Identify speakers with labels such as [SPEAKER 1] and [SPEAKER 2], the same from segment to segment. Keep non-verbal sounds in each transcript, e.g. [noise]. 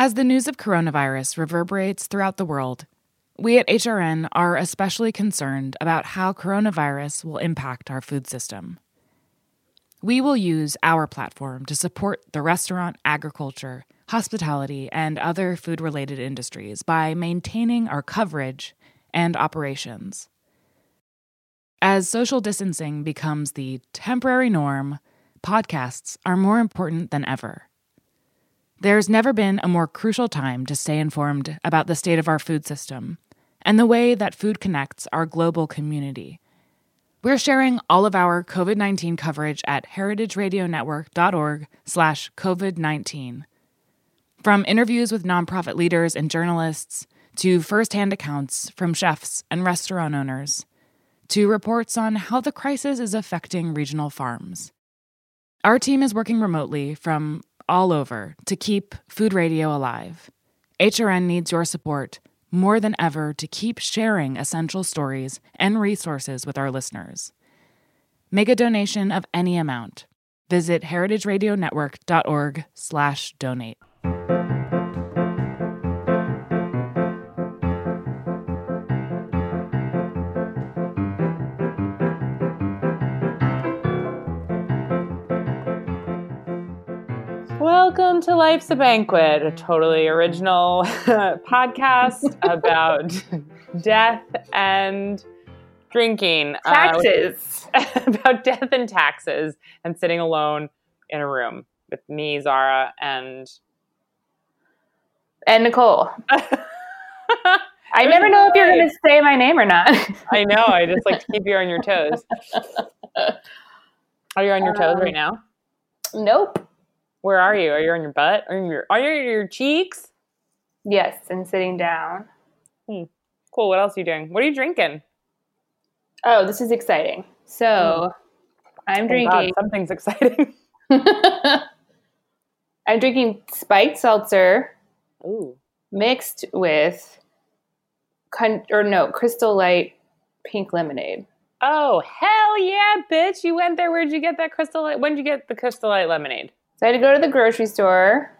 [SPEAKER 1] As the news of coronavirus reverberates throughout the world, we at HRN are especially concerned about how coronavirus will impact our food system. We will use our platform to support the restaurant, agriculture, hospitality, and other food related industries by maintaining our coverage and operations. As social distancing becomes the temporary norm, podcasts are more important than ever. There's never been a more crucial time to stay informed about the state of our food system and the way that food connects our global community. We're sharing all of our COVID-19 coverage at heritageradionetwork.org slash COVID-19. From interviews with nonprofit leaders and journalists to firsthand accounts from chefs and restaurant owners to reports on how the crisis is affecting regional farms. Our team is working remotely from all over to keep food radio alive. HRN needs your support more than ever to keep sharing essential stories and resources with our listeners. Make a donation of any amount. Visit heritageradionetwork.org/donate.
[SPEAKER 2] Welcome to Life's a Banquet, a totally original [laughs] podcast [laughs] about death and drinking.
[SPEAKER 3] Uh, taxes.
[SPEAKER 2] Uh, [laughs] about death and taxes and sitting alone in a room with me, Zahra, and.
[SPEAKER 3] And Nicole. I never know if you're going to say my name or not.
[SPEAKER 2] I know. I just like to keep you on your toes. Are you on your toes um, right now?
[SPEAKER 3] Nope.
[SPEAKER 2] Where are you? Are you on your butt? Are you your, are you your cheeks?
[SPEAKER 3] Yes, and sitting down.
[SPEAKER 2] Hmm. Cool. What else are you doing? What are you drinking?
[SPEAKER 3] Oh, this is exciting. So mm. I'm oh drinking. God,
[SPEAKER 2] something's exciting. [laughs] [laughs]
[SPEAKER 3] I'm drinking spiked seltzer.
[SPEAKER 2] Ooh.
[SPEAKER 3] Mixed with, con- or no, crystal light pink lemonade.
[SPEAKER 2] Oh, hell yeah, bitch. You went there. Where'd you get that crystal light? When'd you get the crystal light lemonade?
[SPEAKER 3] So I had to go to the grocery store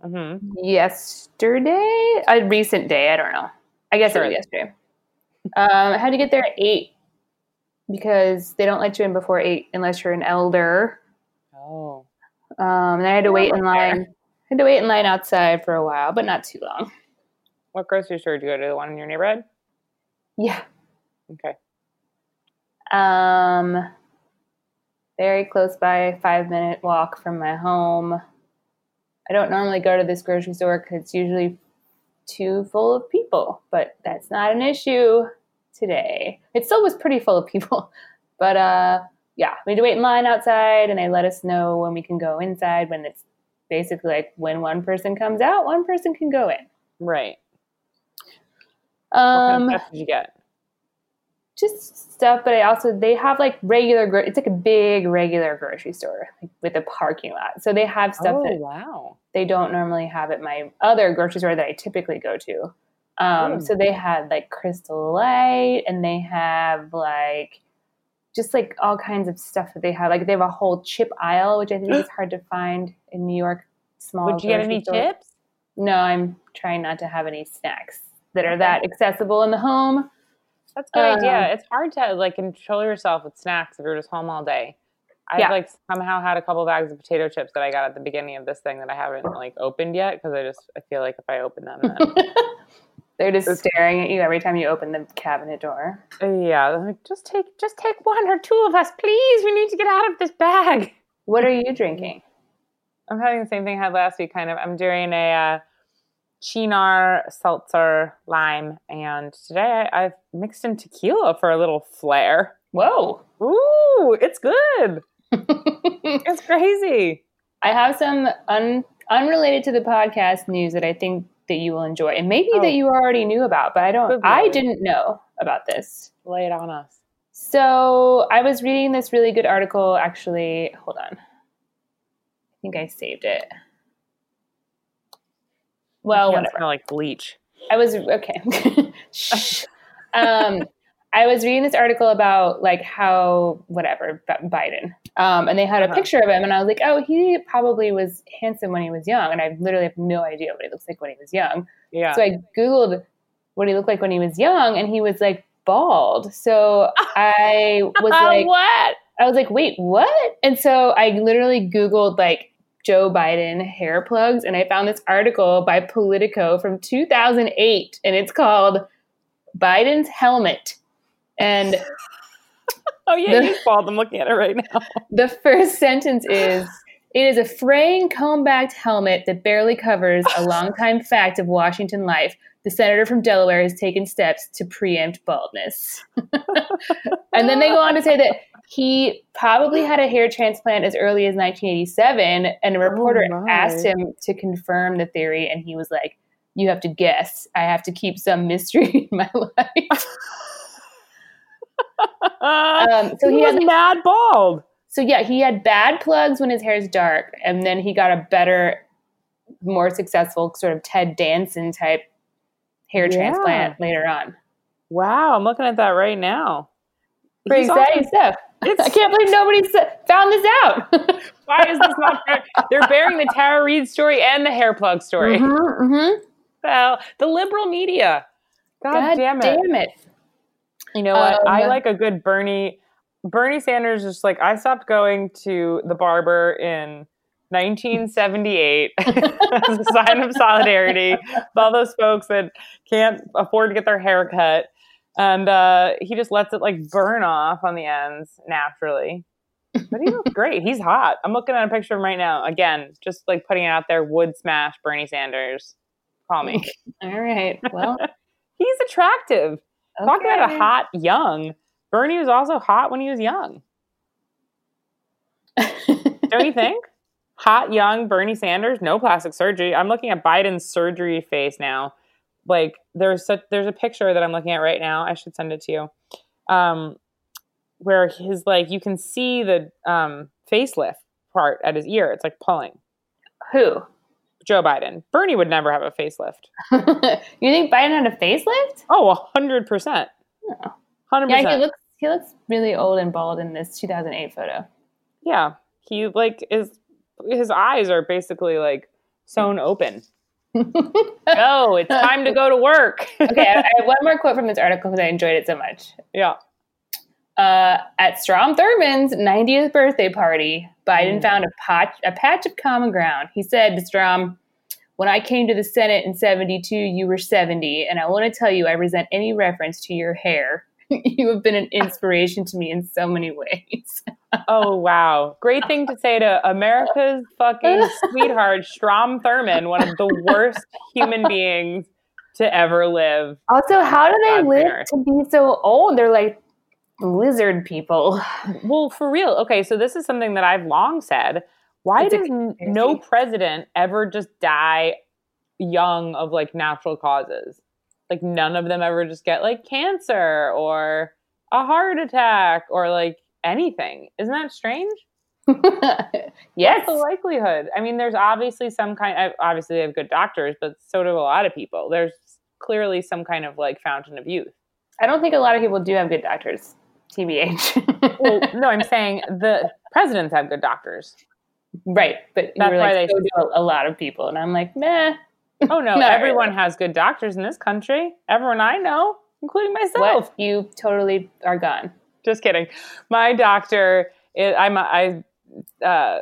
[SPEAKER 2] mm-hmm.
[SPEAKER 3] yesterday, a recent day. I don't know. I guess sure. it was yesterday. Um, I had to get there at eight because they don't let you in before eight unless you're an elder.
[SPEAKER 2] Oh.
[SPEAKER 3] Um, and I had to wait in line. I had to wait in line outside for a while, but not too long.
[SPEAKER 2] What grocery store did you go to? The one in your neighborhood?
[SPEAKER 3] Yeah.
[SPEAKER 2] Okay.
[SPEAKER 3] Um, very close by, five minute walk from my home. I don't normally go to this grocery store because it's usually too full of people, but that's not an issue today. It still was pretty full of people, [laughs] but uh, yeah, we had to wait in line outside, and they let us know when we can go inside. When it's basically like when one person comes out, one person can go in.
[SPEAKER 2] Right.
[SPEAKER 3] Um,
[SPEAKER 2] what kind of stuff did you get?
[SPEAKER 3] Just stuff, but I also they have like regular. Gro- it's like a big regular grocery store like, with a parking lot, so they have stuff
[SPEAKER 2] oh,
[SPEAKER 3] that
[SPEAKER 2] wow
[SPEAKER 3] they don't normally have at my other grocery store that I typically go to. Um, mm. So they had like Crystal Light, and they have like just like all kinds of stuff that they have. Like they have a whole chip aisle, which I think is [gasps] hard to find in New York. Small.
[SPEAKER 2] Would you get any chips?
[SPEAKER 3] No, I'm trying not to have any snacks that are that accessible in the home.
[SPEAKER 2] That's a good um, idea. It's hard to like control yourself with snacks if you're just home all day. I've yeah. like somehow had a couple bags of potato chips that I got at the beginning of this thing that I haven't like opened yet because I just I feel like if I open them, [laughs]
[SPEAKER 3] they're just staring at you every time you open the cabinet door.
[SPEAKER 2] Uh, yeah, like just take just take one or two of us, please. We need to get out of this bag.
[SPEAKER 3] What are you drinking?
[SPEAKER 2] I'm having the same thing I had last week. Kind of. I'm doing a uh, Cynar seltzer lime, and today I, have mixed in tequila for a little flair.
[SPEAKER 3] Whoa!
[SPEAKER 2] Ooh, it's good. [laughs] it's crazy.
[SPEAKER 3] I have some un, unrelated to the podcast news that I think that you will enjoy, and maybe oh. that you already knew about, but I don't. I didn't know about this.
[SPEAKER 2] Lay it on us.
[SPEAKER 3] So I was reading this really good article. Actually, hold on. I think I saved it. Well, whatever.
[SPEAKER 2] Smell like bleach.
[SPEAKER 3] I was okay. [laughs] um, I was reading this article about like how whatever Biden. Um, and they had a uh-huh. picture of him, and I was like, oh, he probably was handsome when he was young. And I literally have no idea what he looks like when he was young. Yeah. So I Googled what he looked like when he was young, and he was like bald. So [laughs] I was [laughs] like,
[SPEAKER 2] what?
[SPEAKER 3] I was like, wait, what? And so I literally Googled like Joe Biden hair plugs, and I found this article by Politico from 2008, and it's called Biden's Helmet. And [laughs]
[SPEAKER 2] Oh yeah, the, bald. I'm looking at it right now. [laughs]
[SPEAKER 3] The first sentence is it is a fraying comb-backed helmet that barely covers a [laughs] longtime fact of Washington life. The senator from Delaware has taken steps to preempt baldness. and then they go on to say that he probably had a hair transplant as early as 1987, and a reporter oh asked him to confirm the theory, and he was like, "You have to guess. I have to keep some mystery [laughs] in my life."
[SPEAKER 2] um, so he, he was had, mad bald.
[SPEAKER 3] So yeah, he had bad plugs when his hair is dark, and then he got a better, more successful sort of Ted Danson type hair yeah. transplant later on.
[SPEAKER 2] Wow, I'm looking at that right now.
[SPEAKER 3] Pretty He's exciting awesome. stuff. I can't believe nobody found this out. [laughs]
[SPEAKER 2] Why is this not? They're bearing the Tara Reade story and the hair plug story. Mm-hmm, mm-hmm. Well, the liberal media. God, God damn it!
[SPEAKER 3] Damn it!
[SPEAKER 2] You know what? Um, I like a good Bernie. Bernie Sanders is like I stopped going to the barber in 1978 [laughs] as a sign of solidarity with all those folks that can't afford to get their hair cut. And uh, he just lets it like burn off on the ends naturally. But he looks great. He's hot. I'm looking at a picture of him right now. Again, just like putting it out there, would smash Bernie Sanders. Call me. [laughs]
[SPEAKER 3] All right. Well, [laughs]
[SPEAKER 2] he's attractive. Okay. Talking about a hot young, Bernie was also hot when he was young. [laughs] Don't you think? Hot young Bernie Sanders, no plastic surgery. I'm looking at Biden's surgery face now. Like there's such, there's a picture that I'm looking at right now. I should send it to you. Um, where his like you can see the um, facelift part at his ear. It's like pulling.
[SPEAKER 3] Who?
[SPEAKER 2] Joe Biden. Bernie would never have a facelift. [laughs]
[SPEAKER 3] you think Biden had a facelift?
[SPEAKER 2] Oh, hundred percent. Hundred
[SPEAKER 3] percent. Yeah, he looks he looks really old and bald in this 2008 photo.
[SPEAKER 2] Yeah, he like is his eyes are basically like sewn open. Oh, it's [laughs] time to go to work.
[SPEAKER 3] okay, I, I have one more quote from this article because I enjoyed it so much.
[SPEAKER 2] Yeah.
[SPEAKER 3] Uh, at Strom Thurmond's 90th birthday party, Biden mm. found a patch, a patch of common ground. He said to Strom, When I came to the Senate in 72, you were 70, and I want to tell you, I resent any reference to your hair. [laughs] you have been an inspiration to me in so many ways. [laughs]
[SPEAKER 2] oh, wow. Great thing to say to America's fucking sweetheart, Strom Thurmond, one of the worst human beings to ever live.
[SPEAKER 3] Also, oh, how do they live there. to be so old? They're like lizard people.
[SPEAKER 2] Well, for real. Okay, so this is something that I've long said. Why it's does no president ever just die young of like natural causes? Like none of them ever just get like cancer or a heart attack or like anything. Isn't that strange? [laughs]
[SPEAKER 3] yes.
[SPEAKER 2] What's the likelihood? I mean, there's obviously some kind. Obviously, they have good doctors, but so do a lot of people. There's clearly some kind of like fountain of youth.
[SPEAKER 3] I don't think a lot of people do have good doctors. TBH.
[SPEAKER 2] well, no, I'm [laughs] saying the presidents have good doctors.
[SPEAKER 3] Right, but that's why like, they so do a lot of people, and I'm like, meh.
[SPEAKER 2] Oh no, [laughs] everyone really. has good doctors in this country. Everyone I know, including myself.
[SPEAKER 3] What? You totally are gone.
[SPEAKER 2] Just kidding. My doctor, is, I'm I. Uh,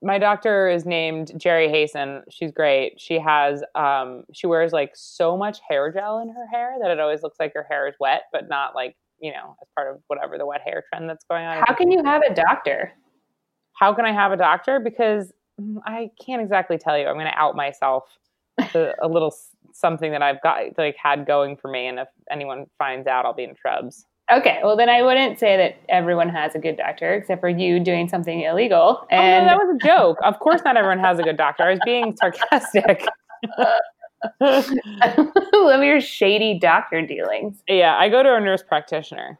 [SPEAKER 2] my doctor is named Jerry Hasten. She's great. She has um, she wears like so much hair gel in her hair that it always looks like her hair is wet, but not like you know, as part of whatever the wet hair trend that's going on.
[SPEAKER 3] How can you have a doctor?
[SPEAKER 2] How can I have a doctor? Because I can't exactly tell you. I'm going to out myself to a little something that I've got like had going for me, and if anyone finds out, I'll be in trubs.
[SPEAKER 3] Okay, well then I wouldn't say that everyone has a good doctor, except for you doing something illegal.
[SPEAKER 2] And oh, no, that was a joke. Of course, not everyone has a good doctor. I was being sarcastic. [laughs] [laughs]
[SPEAKER 3] Love your shady doctor dealings.
[SPEAKER 2] Yeah, I go to a nurse practitioner.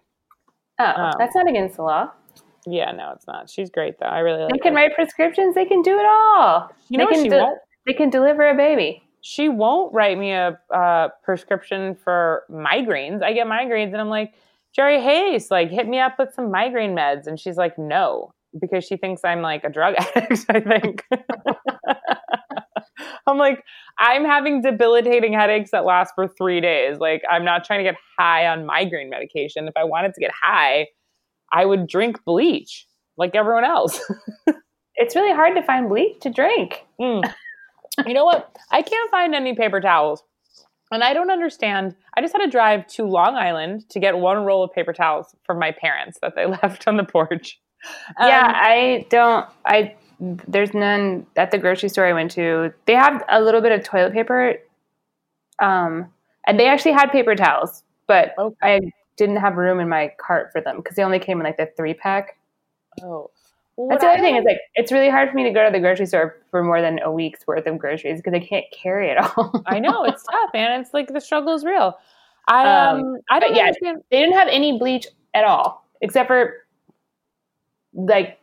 [SPEAKER 3] Oh, um, that's not against the law.
[SPEAKER 2] Yeah, no, it's not. She's great though. I really like.
[SPEAKER 3] They can
[SPEAKER 2] her.
[SPEAKER 3] write prescriptions. They can do it all.
[SPEAKER 2] You know
[SPEAKER 3] they
[SPEAKER 2] can
[SPEAKER 3] she
[SPEAKER 2] de- won't.
[SPEAKER 3] They can deliver a baby.
[SPEAKER 2] She won't write me a uh, prescription for migraines. I get migraines, and I'm like, Jerry Hayes, like, hit me up with some migraine meds, and she's like, no. because she thinks I'm like a drug [laughs] addict, I think. [laughs] I'm like, I'm having debilitating headaches that last for three days. Like, I'm not trying to get high on migraine medication. If I wanted to get high, I would drink bleach like everyone else. [laughs]
[SPEAKER 3] it's really hard to find bleach to drink.
[SPEAKER 2] Mm. you know what? I can't find any paper towels. And I don't understand. I just had to drive to Long Island to get one roll of paper towels from my parents that they [laughs] left on the porch.
[SPEAKER 3] Um, yeah, I don't. I there's none at the grocery store I went to. They have a little bit of toilet paper, um, and they actually had paper towels, but okay. I didn't have room in my cart for them because they only came in like the three pack.
[SPEAKER 2] Oh,
[SPEAKER 3] that's the other thing. Is like it's really hard for me to go to the grocery store for more than a week's worth of groceries because I can't carry it all.
[SPEAKER 2] I know [laughs] it's tough, man. It's like the struggle is real. I um, um I don't
[SPEAKER 3] yeah, understand. They didn't have any bleach at all except for like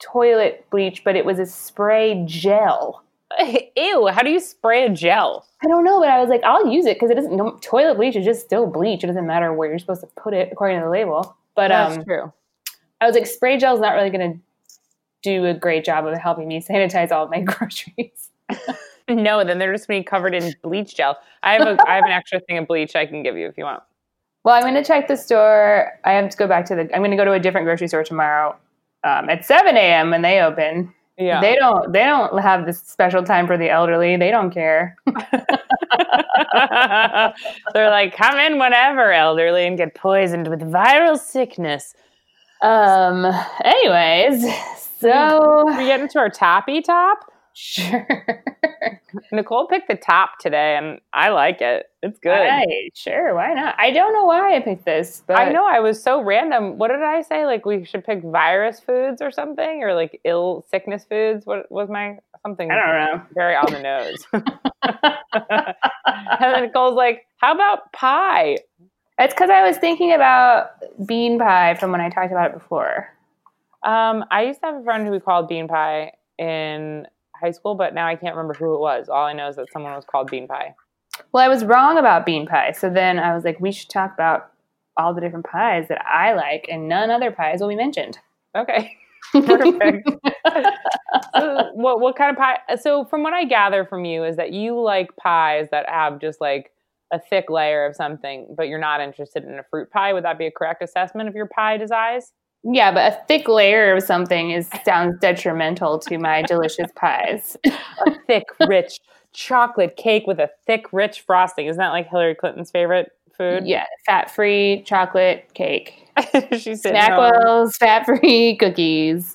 [SPEAKER 3] toilet bleach, but it was a spray gel. [laughs]
[SPEAKER 2] Ew! How do you spray a gel?
[SPEAKER 3] I don't know, but I was like, I'll use it because it doesn't. No, toilet bleach is just still bleach. It doesn't matter where you're supposed to put it according to the label. But
[SPEAKER 2] that's
[SPEAKER 3] um,
[SPEAKER 2] true.
[SPEAKER 3] I was like, spray gel is not really going to do a great job of helping me sanitize all of my [laughs] groceries. [laughs]
[SPEAKER 2] no, then they're just going to be covered in bleach gel. I have a I have an extra thing of bleach I can give you if you want.
[SPEAKER 3] Well, I'm going to check the store. I have to go back to the. I'm going to go to a different grocery store tomorrow um, at 7 a.m. when they open. Yeah. They don't they don't have this special time for the elderly. They don't care. [laughs]
[SPEAKER 2] They're like, come in whenever, elderly, and get poisoned with viral sickness.
[SPEAKER 3] Um anyways, so
[SPEAKER 2] we get into our toppy top.
[SPEAKER 3] Sure.
[SPEAKER 2] Nicole picked the top today, and I like it. It's good.
[SPEAKER 3] Right, sure. Why not? I don't know why I picked this, but
[SPEAKER 2] I know I was so random. What did I say? Like we should pick virus foods or something, or like ill sickness foods. What was my something?
[SPEAKER 3] I don't know.
[SPEAKER 2] Very on the nose. [laughs] and then Nicole's like, "How about pie?"
[SPEAKER 3] It's because I was thinking about bean pie from when I talked about it before.
[SPEAKER 2] Um, I used to have a friend who we called bean pie in high school, but now I can't remember who it was. All I know is that someone was called Bean Pie.
[SPEAKER 3] Well, I was wrong about bean pie. So then I was like, we should talk about all the different pies that I like, and none other pies will be mentioned.
[SPEAKER 2] Okay. Perfect. [laughs] [laughs] so what what kind of pie? So from what I gather from you is that you like pies that have just like a thick layer of something, but you're not interested in a fruit pie. Would that be a correct assessment of your pie desires?
[SPEAKER 3] Yeah, but a thick layer of something is sounds detrimental to my [laughs] delicious pies.
[SPEAKER 2] a thick, rich chocolate cake with a thick, rich frosting. Isn't that like Hillary Clinton's favorite food?
[SPEAKER 3] Yeah, fat-free chocolate cake. [laughs]
[SPEAKER 2] she said
[SPEAKER 3] Snackwell's fat-free [laughs] cookies.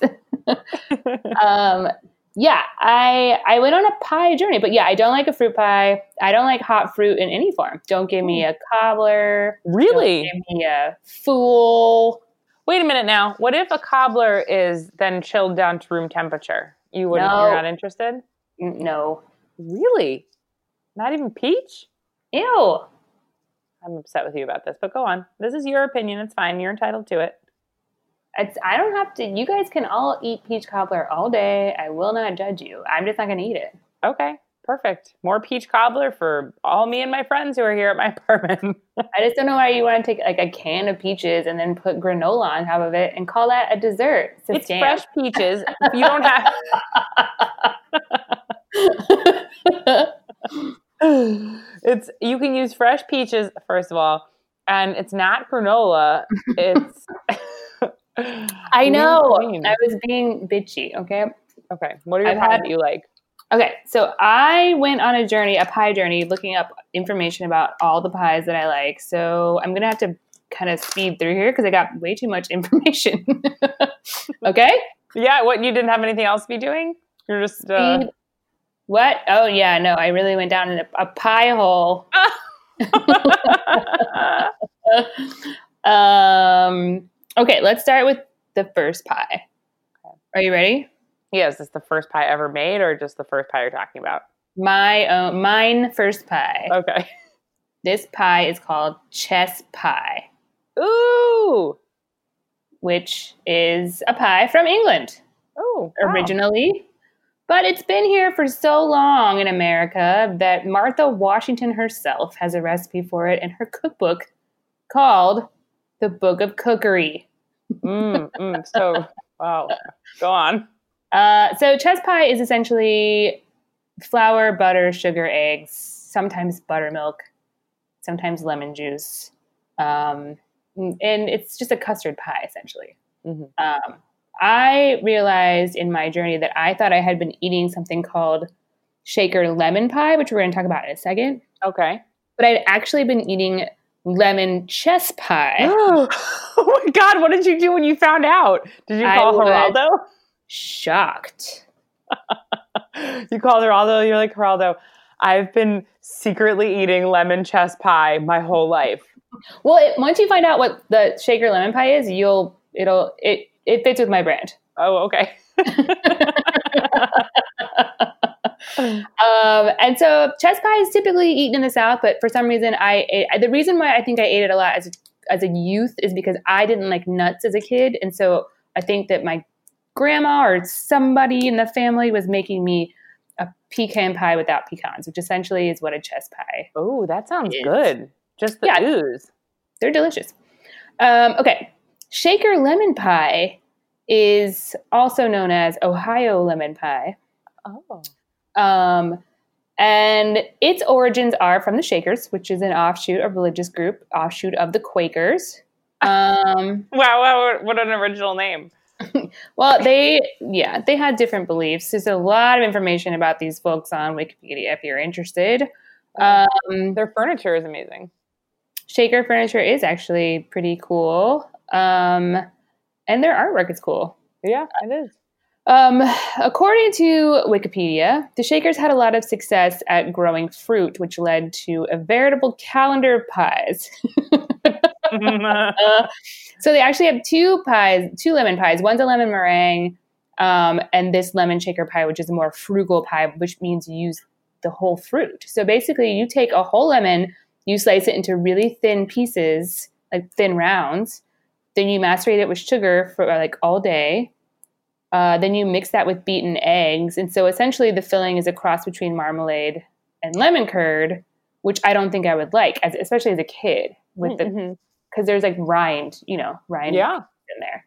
[SPEAKER 3] um, yeah, I I went on a pie journey, but yeah, I don't like a fruit pie. I don't like hot fruit in any form. Don't give me a cobbler.
[SPEAKER 2] Really?
[SPEAKER 3] Don't give me a fool.
[SPEAKER 2] Wait a minute now. What if a cobbler is then chilled down to room temperature? You wouldn't. No. You're not interested.
[SPEAKER 3] No.
[SPEAKER 2] Really? Not even peach?
[SPEAKER 3] Ew.
[SPEAKER 2] I'm upset with you about this, but go on. This is your opinion. It's fine. You're entitled to it.
[SPEAKER 3] It's, I don't have to. You guys can all eat peach cobbler all day. I will not judge you. I'm just not going to eat it.
[SPEAKER 2] Okay. Perfect. More peach cobbler for all me and my friends who are here at my [laughs] apartment.
[SPEAKER 3] I just don't know why you want to take like a can of peaches and then put granola on top of it and call that a dessert.
[SPEAKER 2] It's, it's fresh peaches. you don't have. [laughs] it's you can use fresh peaches first of all, and it's not granola. It's. [laughs]
[SPEAKER 3] I know. I was being bitchy. Okay.
[SPEAKER 2] Okay. What are your that you like?
[SPEAKER 3] Okay, so I went on a journey, a pie journey, looking up information about all the pies that I like. So I'm gonna have to kind of speed through here because I got way too much [laughs] information. okay?
[SPEAKER 2] Yeah. What you didn't have anything else to be doing? You're just uh...
[SPEAKER 3] what? Oh yeah, no. I really went down in a, a pie hole. [laughs] [laughs] um. Okay, let's start with the first pie. Are you ready?
[SPEAKER 2] Yeah, is this the first pie ever made or just the first pie you're talking about?
[SPEAKER 3] My own, mine first pie.
[SPEAKER 2] Okay. [laughs]
[SPEAKER 3] This pie is called chess pie.
[SPEAKER 2] Ooh!
[SPEAKER 3] Which is a pie from England.
[SPEAKER 2] Oh,
[SPEAKER 3] wow. originally. But it's been here for so long in America that Martha Washington herself has a recipe for it in her cookbook called The Book of Cookery.
[SPEAKER 2] mm, mm, so [laughs] Wow. Go on.
[SPEAKER 3] Uh, so chess pie is essentially flour, butter, sugar, eggs, sometimes buttermilk, sometimes lemon juice, um, and it's just a custard pie essentially. Mm-hmm. Um, I realized in my journey that I thought I had been eating something called shaker lemon pie, which we're going to talk about in a second.
[SPEAKER 2] Okay.
[SPEAKER 3] But I'd actually been eating lemon chess pie. [gasps]
[SPEAKER 2] oh my god, what did you do when you found out? Did you call Geraldo?
[SPEAKER 3] Shocked. [laughs]
[SPEAKER 2] you called Geraldo, you're like, Geraldo, I've been secretly eating lemon chess pie my whole life.
[SPEAKER 3] Well, it, once you find out what the shaker lemon pie is, you'll it'll it it fits with my brand.
[SPEAKER 2] Oh, okay. [laughs]
[SPEAKER 3] um, and so chess pie is typically eaten in the South, but for some reason, I ate, the reason why I think I ate it a lot as a, as a youth is because I didn't like nuts as a kid, and so I think that my grandma or somebody in the family was making me a pecan pie without pecans, which essentially is what a chess pie.
[SPEAKER 2] Oh, that sounds is. good. Just the yeah, ooze.
[SPEAKER 3] They're delicious. Um, okay, shaker lemon pie is also known as Ohio lemon pie.
[SPEAKER 2] Oh.
[SPEAKER 3] Um, and its origins are from the Shakers, which is an offshoot, of religious group, offshoot of the Quakers. [laughs] Um,
[SPEAKER 2] wow, wow, what an original name.
[SPEAKER 3] Well, they, yeah, they had different beliefs. There's a lot of information about these folks on Wikipedia if you're interested. Um,
[SPEAKER 2] Their furniture is amazing.
[SPEAKER 3] Shaker furniture is actually pretty cool. Um, and their artwork is cool.
[SPEAKER 2] Yeah, it is.
[SPEAKER 3] Um, according to Wikipedia, the Shakers had a lot of success at growing fruit, which led to a veritable calendar of pies. [laughs] [laughs] uh, so they actually have two pies, two lemon pies. One's a lemon meringue, um, and this lemon shaker pie, which is a more frugal pie, which means you use the whole fruit. So basically, you take a whole lemon, you slice it into really thin pieces, like thin rounds. Then you macerate it with sugar for like all day uh, then you mix that with beaten eggs. And so essentially the filling is a cross between marmalade and lemon curd, which I don't think I would like, as, especially as a kid, with mm-hmm. the because there's like rind, you know, rind
[SPEAKER 2] yeah.
[SPEAKER 3] in there.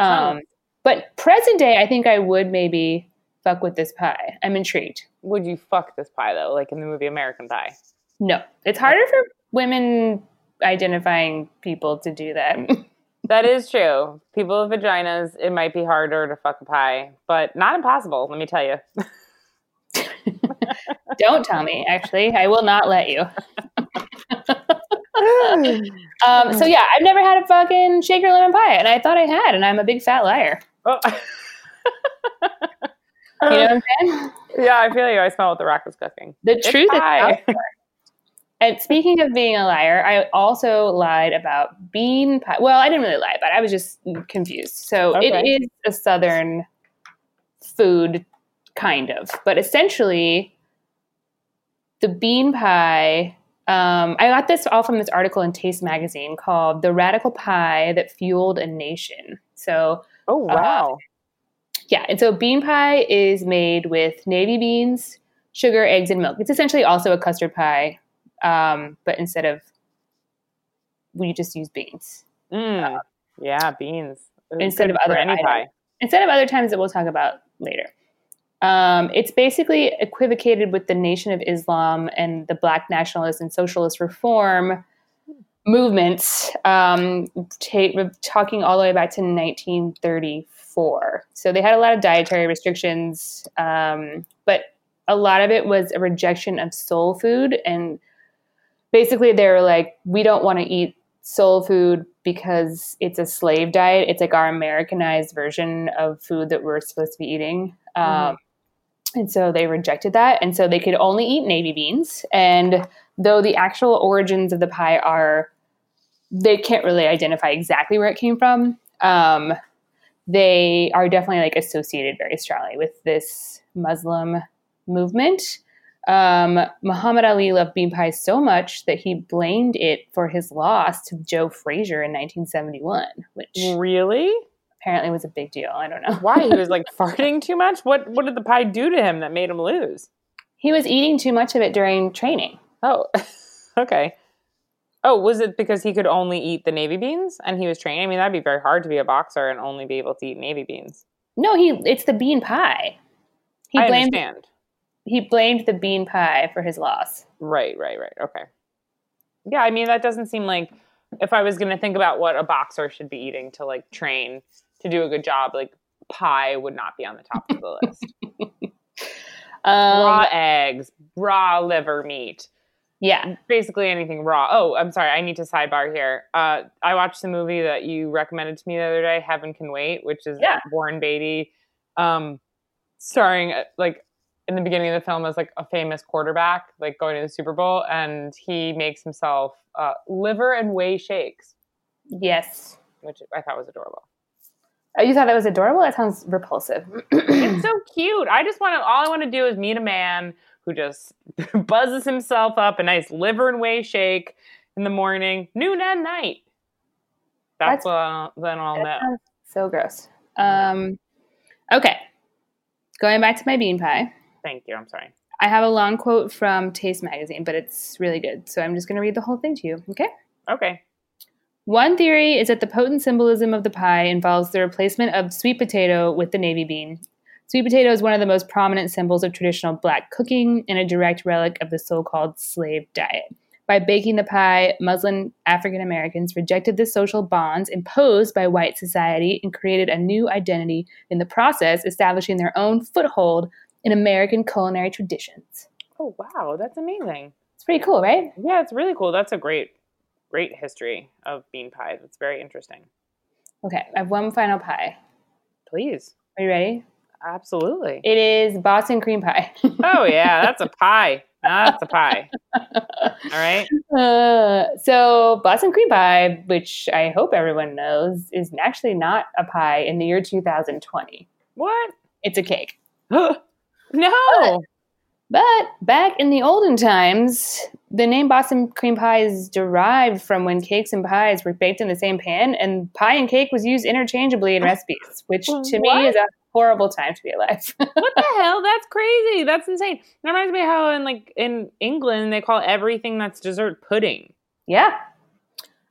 [SPEAKER 3] Um, But present day, I think I would maybe fuck with this pie. I'm intrigued.
[SPEAKER 2] Would you fuck this pie though, like in the movie American Pie?
[SPEAKER 3] No, it's harder for women identifying people to do that. [laughs]
[SPEAKER 2] That is true. People with vaginas, it might be harder to fuck a pie, but not impossible, let me tell you. [laughs]
[SPEAKER 3] Don't tell me, actually. I will not let you. [laughs] [laughs] um, so, yeah, I've never had a fucking shaker lemon pie, and I thought I had, and I'm a big fat liar. Oh. [laughs] you know what I'm saying?
[SPEAKER 2] Yeah, I feel you. I smell what the rock was cooking.
[SPEAKER 3] The it's truth pie. is and speaking of being a liar, I also lied about bean pie. Well, I didn't really lie, but I was just confused. So okay. it is a southern food, kind of, but essentially, the bean pie. Um, I got this all from this article in Taste Magazine called "The Radical Pie That Fueled a Nation." So,
[SPEAKER 2] oh uh, wow, uh,
[SPEAKER 3] yeah, and so bean pie is made with navy beans, sugar, eggs, and milk. It's essentially also a custard pie um, but instead of we just use beans.
[SPEAKER 2] Mm, uh, yeah, beans.
[SPEAKER 3] instead of other any pie. Instead of other times that we'll talk about later. Um, it's basically equivocated with the Nation of Islam and the Black nationalist and socialist reform movements, um, t- talking all the way back to 1934. So they had a lot of dietary restrictions, um, but a lot of it was a rejection of soul food and basically they were like, we don't want to eat soul food because it's a slave diet. It's like our Americanized version of food that we're supposed to be eating. Mm-hmm. And so they rejected that. And so they could only eat navy beans. And though the actual origins of the pie are, they can't really identify exactly where it came from. Um, they are definitely like associated very strongly with this Muslim movement. Um, Muhammad Ali loved bean pie so much that he blamed it for his loss to Joe Frazier in 1971, which
[SPEAKER 2] really
[SPEAKER 3] apparently was a big deal. I don't know
[SPEAKER 2] why he was like [laughs] farting too much. What what did the pie do to him that made him lose?
[SPEAKER 3] He was eating too much of it during training.
[SPEAKER 2] Oh, [laughs] okay. Oh, was it because he could only eat the navy beans and he was training? I mean, that'd be very hard to be a boxer and only be able to eat navy beans.
[SPEAKER 3] No, he it's the bean pie. He
[SPEAKER 2] I
[SPEAKER 3] blamed
[SPEAKER 2] understand.
[SPEAKER 3] he blamed the bean pie for his loss.
[SPEAKER 2] Right, right, right. Okay. Yeah, I mean that doesn't seem like if I was going to think about what a boxer should be eating to like train to do a good job, like pie would not be on the top of the list. [laughs]
[SPEAKER 3] Um,
[SPEAKER 2] raw eggs, raw liver meat,
[SPEAKER 3] yeah.
[SPEAKER 2] basically anything raw. Oh, I'm sorry, I need to sidebar here. Uh, I watched the movie that you recommended to me the other day, Heaven Can Wait, which is
[SPEAKER 3] Yeah.
[SPEAKER 2] Warren Beatty, um, starring uh, like in the beginning of the film as like a famous quarterback, like going to the Super Bowl, and he makes himself uh, liver and whey shakes,
[SPEAKER 3] Yes.
[SPEAKER 2] which I thought was adorable.
[SPEAKER 3] Oh, you thought that was adorable? That sounds repulsive.
[SPEAKER 2] It's so cute. I just want to. All I want to do is meet a man who just [laughs] buzzes himself up a nice liver and whey shake in the morning, noon and night. That's,
[SPEAKER 3] That's-
[SPEAKER 2] what I'll, then I'll
[SPEAKER 3] That
[SPEAKER 2] know.
[SPEAKER 3] so gross. Um, okay. Going back to my bean pie.
[SPEAKER 2] Thank you. I'm sorry.
[SPEAKER 3] I have a long quote from Taste Magazine, but it's really good. So I'm just going to read the whole thing to you. Okay.
[SPEAKER 2] Okay.
[SPEAKER 3] One theory is that the potent symbolism of the pie involves the replacement of sweet potato with the navy bean. Sweet potato is one of the most prominent symbols of traditional black cooking and a direct relic of the so called slave diet. By baking the pie, Muslim African Americans rejected the social bonds imposed by white society and created a new identity in the process, establishing their own foothold in American culinary traditions.
[SPEAKER 2] Oh wow, that's amazing.
[SPEAKER 3] It's pretty cool, right?
[SPEAKER 2] Yeah, it's really cool. That's a great, great history of bean pies. It's very interesting.
[SPEAKER 3] Okay, I have one final pie.
[SPEAKER 2] Please,
[SPEAKER 3] Are you ready?
[SPEAKER 2] absolutely.
[SPEAKER 3] It is Boston cream pie. [laughs]
[SPEAKER 2] oh yeah, that's a pie. That's a pie. [laughs] All right.
[SPEAKER 3] Uh, so Boston cream pie, which I hope everyone knows, is actually not a pie in the year 2020.
[SPEAKER 2] What?
[SPEAKER 3] It's a cake. [gasps]
[SPEAKER 2] no.
[SPEAKER 3] But back in the olden times, the name Boston cream pie is derived from when cakes and pies were baked in the same pan, and pie and cake was used interchangeably in recipes, which to me is a horrible time to be alive. [laughs]
[SPEAKER 2] what the hell? That's crazy. That's insane. That reminds me how in like in England they call everything that's dessert pudding.
[SPEAKER 3] Yeah.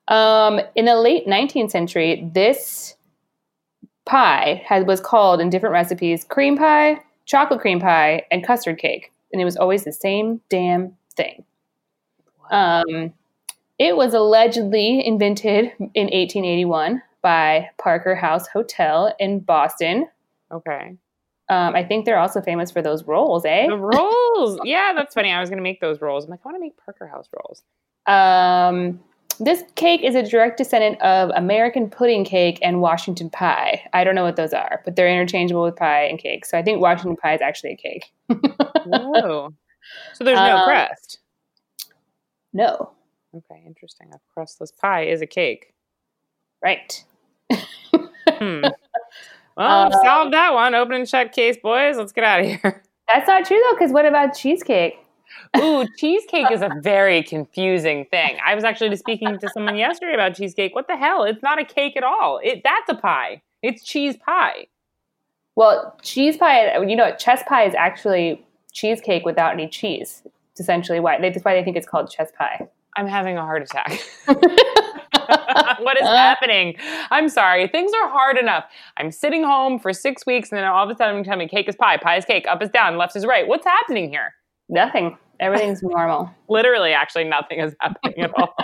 [SPEAKER 3] Um, in the late 19th century, this pie had, was called in different recipes cream pie, chocolate cream pie, and custard cake. And it was always the same damn thing. Um, it was allegedly invented in 1881 by Parker House Hotel in Boston.
[SPEAKER 2] Okay.
[SPEAKER 3] Um, I think they're also famous for those rolls, eh?
[SPEAKER 2] The rolls. [laughs] yeah, that's funny. I was gonna make those rolls. I'm like, I want to make Parker House rolls.
[SPEAKER 3] Um, this cake is a direct descendant of American pudding cake and Washington pie. I don't know what those are, but they're interchangeable with pie and cake. So I think Washington pie is actually a cake. [laughs]
[SPEAKER 2] Whoa. So there's no
[SPEAKER 3] Um,
[SPEAKER 2] crust.
[SPEAKER 3] No,
[SPEAKER 2] Okay, interesting. A crustless pie is a cake.
[SPEAKER 3] right.
[SPEAKER 2] Hmm. [laughs] Well,
[SPEAKER 3] Uh,
[SPEAKER 2] solve that one. Open and shut case, boys. Let's get out of here. [laughs]
[SPEAKER 3] That's not true though, because what about cheesecake?
[SPEAKER 2] Ooh, cheesecake is a [laughs] very confusing thing. I was actually speaking to someone yesterday about cheesecake. What the hell? It's not a cake at all. It that's a pie. It's cheese pie.
[SPEAKER 3] Well, cheese pie, you know, what? chess pie is actually cheesecake without any cheese. It's essentially why that's why they think it's called chess pie.
[SPEAKER 2] I'm having a heart attack. [laughs] [laughs] what is happening? I'm sorry. Things are hard enough. I'm sitting home for six weeks and then all of a sudden you tell me cake is pie, pie is cake, up is down, left is right. What's happening here?
[SPEAKER 3] Nothing. Everything's [laughs] normal.
[SPEAKER 2] Literally, actually, nothing is happening at all.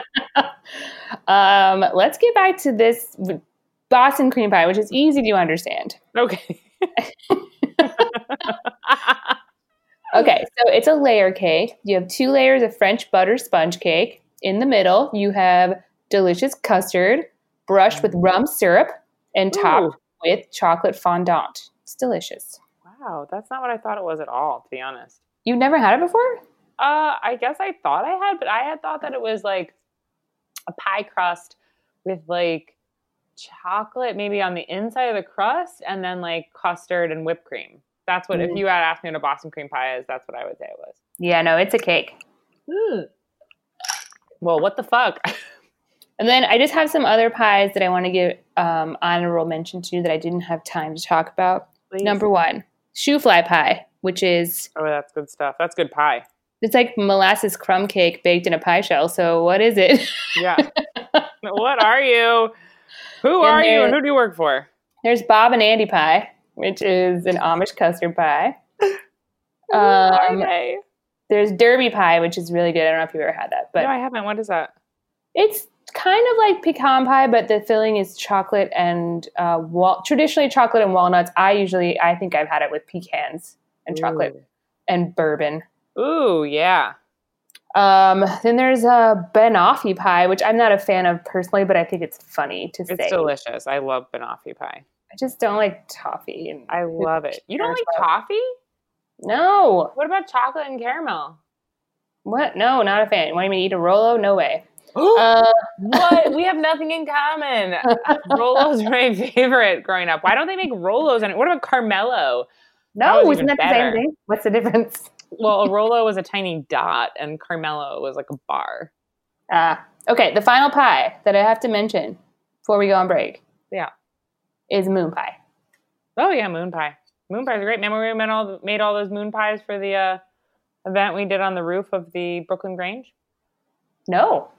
[SPEAKER 3] Um, let's get back to this Boston cream pie, which is easy to understand.
[SPEAKER 2] Okay.
[SPEAKER 3] Okay, so it's a layer cake. You have two layers of French butter sponge cake. In the middle, you have delicious custard brushed with rum syrup and topped with chocolate fondant. It's delicious.
[SPEAKER 2] wow, that's not what I thought it was at all, to be honest.
[SPEAKER 3] You've never had it before?
[SPEAKER 2] Uh, I guess I thought I had, but I had thought that it was like a pie crust with like chocolate maybe on the inside of the crust and then like custard and whipped cream. That's what, if
[SPEAKER 3] Mm.
[SPEAKER 2] you had asked me what a Boston cream pie is, that's what I would say it was.
[SPEAKER 3] Yeah, no, it's a cake.
[SPEAKER 2] Well, what the fuck? [laughs]
[SPEAKER 3] And then I just have some other pies that I want to give um, honorable mention to that I didn't have time to talk about.
[SPEAKER 2] Please.
[SPEAKER 3] Number one, shoofly pie, which is
[SPEAKER 2] Oh, that's good stuff. That's good pie.
[SPEAKER 3] It's like molasses crumb cake baked in a pie shell. So what is it? [laughs]
[SPEAKER 2] yeah. what are you? Who are you and who do you work for?
[SPEAKER 3] There's Bob and Andy pie, which is an Amish custard pie. [laughs]
[SPEAKER 2] Um,
[SPEAKER 3] there's Derby pie, which is really good. I don't know if you've ever had that, but
[SPEAKER 2] no, I haven't. What is that?
[SPEAKER 3] It's kind of like pecan pie, but the filling is chocolate and uh, wal- traditionally chocolate and walnuts. I usually, I think I've had it with pecans and Ooh. chocolate and bourbon.
[SPEAKER 2] Ooh, yeah.
[SPEAKER 3] Um, then there's a banoffee pie, which I'm not a fan of personally, but I think it's funny to
[SPEAKER 2] it's
[SPEAKER 3] say.
[SPEAKER 2] It's delicious. I love banoffee pie.
[SPEAKER 3] I just don't like toffee. And
[SPEAKER 2] I love it. You don't like toffee?
[SPEAKER 3] No.
[SPEAKER 2] What about chocolate and caramel?
[SPEAKER 3] What? No, not a fan. You want me to eat a Rolo? No way. [gasps]
[SPEAKER 2] uh, what? We have nothing in common. [laughs] Rolos my favorite growing up. Why don't they make Rolos? And what about Caramello?
[SPEAKER 3] No, isn't that the same thing? What's the difference?
[SPEAKER 2] well, a Rolo was a tiny dot, and Caramello was like a bar.
[SPEAKER 3] Ah, uh, okay. The final pie that I have to mention before we go on break.
[SPEAKER 2] Yeah,
[SPEAKER 3] is moon pie.
[SPEAKER 2] Oh yeah, moon pie. Moon pies are great. Remember we made all made all those moon pies for the uh, event we did on the roof of the Brooklyn Grange.
[SPEAKER 3] No.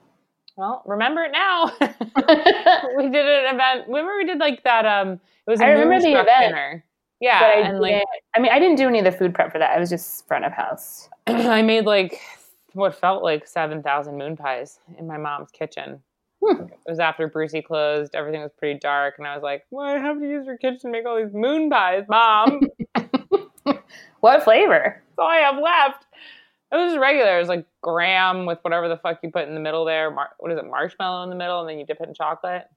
[SPEAKER 2] Well, remember it now. [laughs] we did an event. Remember we did like that. Um, it was.
[SPEAKER 3] I remember the event. Dinner.
[SPEAKER 2] Yeah,
[SPEAKER 3] I and like I mean, I didn't do any of the food prep for that. I was just front of house. [clears throat]
[SPEAKER 2] I made like what felt like seven thousand moon pies in my mom's kitchen. Hmm. It was after Brucie closed. Everything was pretty dark, and I was like, "Well, I have to use your kitchen to make all these moon pies, mom." [laughs]
[SPEAKER 3] what flavor?
[SPEAKER 2] That's all I have left. It was just regular. It was like graham with whatever the fuck you put in the middle there. Mar- what is it? Marshmallow in the middle, and then you dip it in chocolate.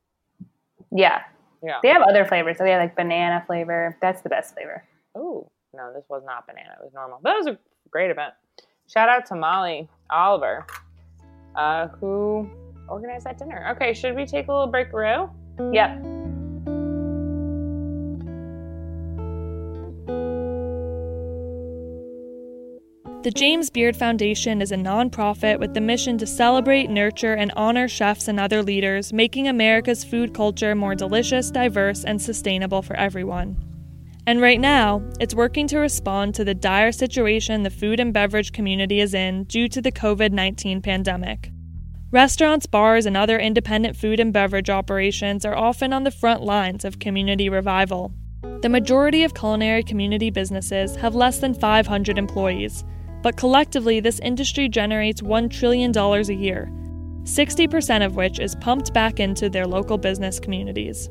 [SPEAKER 3] Yeah,
[SPEAKER 2] yeah.
[SPEAKER 3] They have other flavors. So they have like banana flavor. That's the best flavor.
[SPEAKER 2] Oh, no, this was not banana. It was normal. That was a great event. Shout out to Molly Oliver, uh, who organized that dinner. Okay, should we take a little break, Rue? Mm.
[SPEAKER 3] Yep.
[SPEAKER 4] The James Beard Foundation is a nonprofit with the mission to celebrate, nurture, and honor chefs and other leaders, making America's food culture more delicious, diverse, and sustainable for everyone. And right now, it's working to respond to the dire situation the food and beverage community is in due to the COVID 19 pandemic. Restaurants, bars, and other independent food and beverage operations are often on the front lines of community revival. The majority of culinary community businesses have less than 500 employees, but collectively, this industry generates $1 trillion a year, 60% of which is pumped back into their local business communities.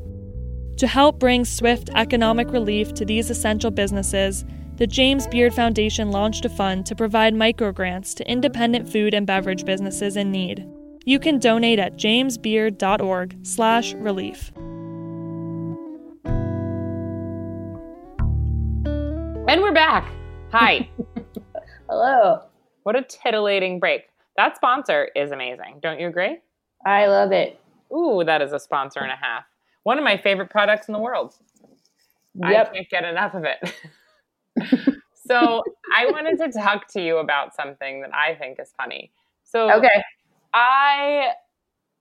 [SPEAKER 4] To help bring swift economic relief to these essential businesses, the James Beard Foundation launched a fund to provide microgrants to independent food and beverage businesses in need. You can donate at jamesbeard.org/relief.
[SPEAKER 2] And we're back. Hi. [laughs]
[SPEAKER 3] Hello.
[SPEAKER 2] What a titillating break. That sponsor is amazing. Don't you agree?
[SPEAKER 3] I love it.
[SPEAKER 2] Ooh, that is a sponsor and a half. One of my favorite products in the world.
[SPEAKER 3] Yep.
[SPEAKER 2] I can't get enough of it. [laughs] so I wanted to talk to you about something that I think is funny. So
[SPEAKER 3] okay.
[SPEAKER 2] I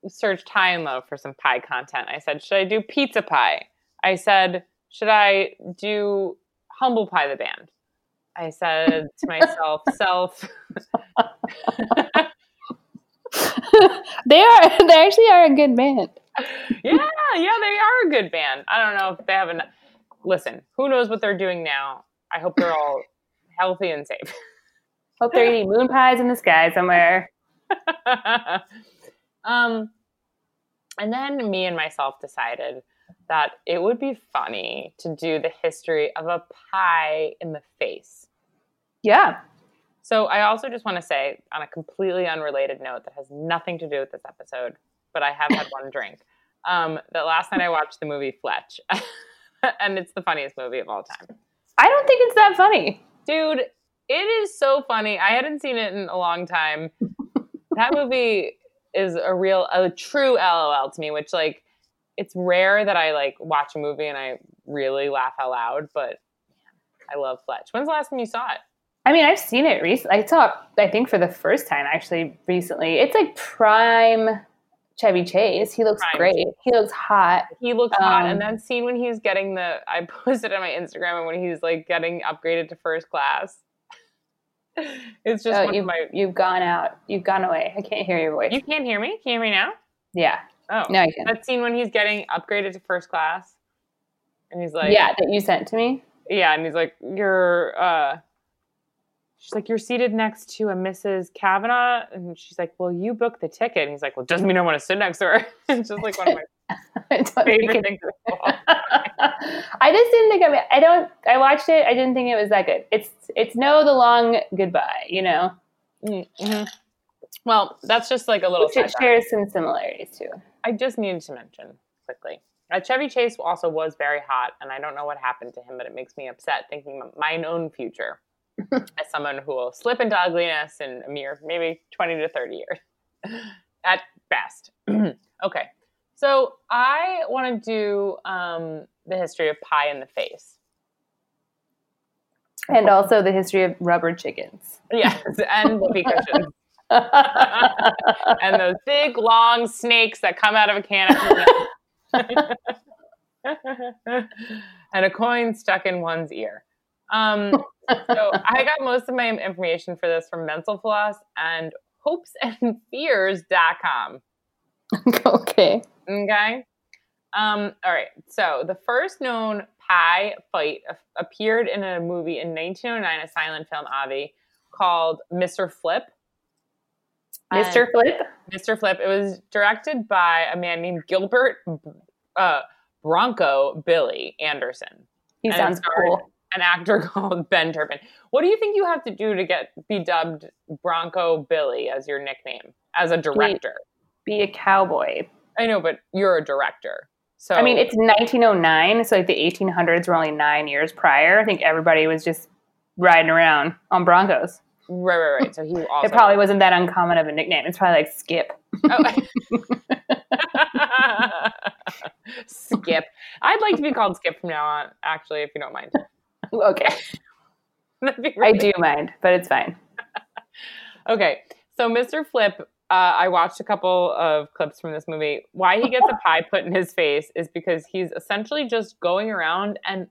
[SPEAKER 2] searched high and low for some pie content. I said, should I do pizza pie? I said, should I do humble pie the band? I said [laughs] to myself, self. [laughs]
[SPEAKER 3] they are. They actually are a good band.
[SPEAKER 2] Yeah, yeah, they are a good band. I don't know if they have an. Listen, who knows what they're doing now? I hope they're all healthy and safe.
[SPEAKER 3] Hope they're eating moon pies in the sky somewhere. [laughs]
[SPEAKER 2] um, and then me and myself decided that it would be funny to do the history of a pie in the face.
[SPEAKER 3] Yeah.
[SPEAKER 2] So I also just want to say, on a completely unrelated note that has nothing to do with this episode, but I have had one [laughs] drink. Um, that last night I watched the movie Fletch, [laughs] and it's the funniest movie of all time.
[SPEAKER 3] I don't think it's that funny,
[SPEAKER 2] dude. It is so funny. I hadn't seen it in a long time. That movie is a real, a true LOL to me, which like it's rare that I like watch a movie and I really laugh out loud, but I love Fletch. When's the last time you saw it?
[SPEAKER 3] I mean, I've seen it recently. I saw it, I think, for the first time actually recently. It's like prime Chevy Chase. He looks prime great. Chase. He looks hot.
[SPEAKER 2] He looks um, hot. And that scene when he's getting the, I [laughs] posted on my Instagram and when he's like getting upgraded to first class. [laughs] it's just
[SPEAKER 3] oh, you've, my... you've gone out. You've gone away. I can't hear your voice.
[SPEAKER 2] You can't hear me? Can you hear me now?
[SPEAKER 3] Yeah.
[SPEAKER 2] Oh.
[SPEAKER 3] No, you can.
[SPEAKER 2] That scene when he's getting upgraded to first class. And he's like
[SPEAKER 3] Yeah, that you sent to me?
[SPEAKER 2] Yeah, and he's like, You're uh She's like, You're seated next to a Mrs. Kavanaugh. And she's like, Well, you booked the ticket. And he's like, Well, doesn't mean I want to sit next to her. [laughs] it's just like one of my [laughs] favorite things. [laughs]
[SPEAKER 3] I just didn't think of it. I don't. I watched it. I didn't think it was that good. It's it's no the long goodbye. You know.
[SPEAKER 2] Mm-hmm. Well, that's just like a little.
[SPEAKER 3] It shares some similarities too.
[SPEAKER 2] I just needed to mention quickly. Uh, Chevy Chase also was very hot, and I don't know what happened to him, but it makes me upset thinking about my own future [laughs] as someone who will slip into ugliness in a mere maybe 20 to 30 years [laughs] at best. [clears throat] okay, so I want to do um, the history of pie in the face.
[SPEAKER 3] And also the history of rubber chickens.
[SPEAKER 2] Yes, and whoopee [laughs] cushions. and those big long snakes that come out of a can. and a coin stuck in one's ear. Um, [laughs] so I got most of my information for this from Mental Floss and hopesandfears.com. [laughs]
[SPEAKER 3] Okay.
[SPEAKER 2] Okay. Um, all right. So the first known pie fight appeared in a movie in 1909, a silent film, Avi, called Mr. Flip.
[SPEAKER 3] Mr. Flip?
[SPEAKER 2] Mr. Flip. It was directed by a man named Gilbert uh, Bronco Billy Anderson.
[SPEAKER 3] He and sounds cool.
[SPEAKER 2] An actor [laughs] called Ben Turpin. What do you think you have to do to get be dubbed Bronco Billy as your nickname as a director?
[SPEAKER 3] Be, be a cowboy.
[SPEAKER 2] I know, but you're a director. So
[SPEAKER 3] I mean, it's 1909, so like the 1800s were only nine years prior. I think everybody was just riding around on Broncos.
[SPEAKER 2] Right, right, right. [laughs] So he also
[SPEAKER 3] it probably wasn't that uncommon of a nickname. It's probably like Skip. Oh. [laughs]
[SPEAKER 2] Skip. I'd like to be called Skip from now on. Actually, if you don't mind. [laughs]
[SPEAKER 3] Okay. I do mind, but it's fine. [laughs]
[SPEAKER 2] okay, so Mr. Flip uh, I watched a couple of clips from this movie. Why he gets a [laughs] pie put in his face is because he's essentially just going around and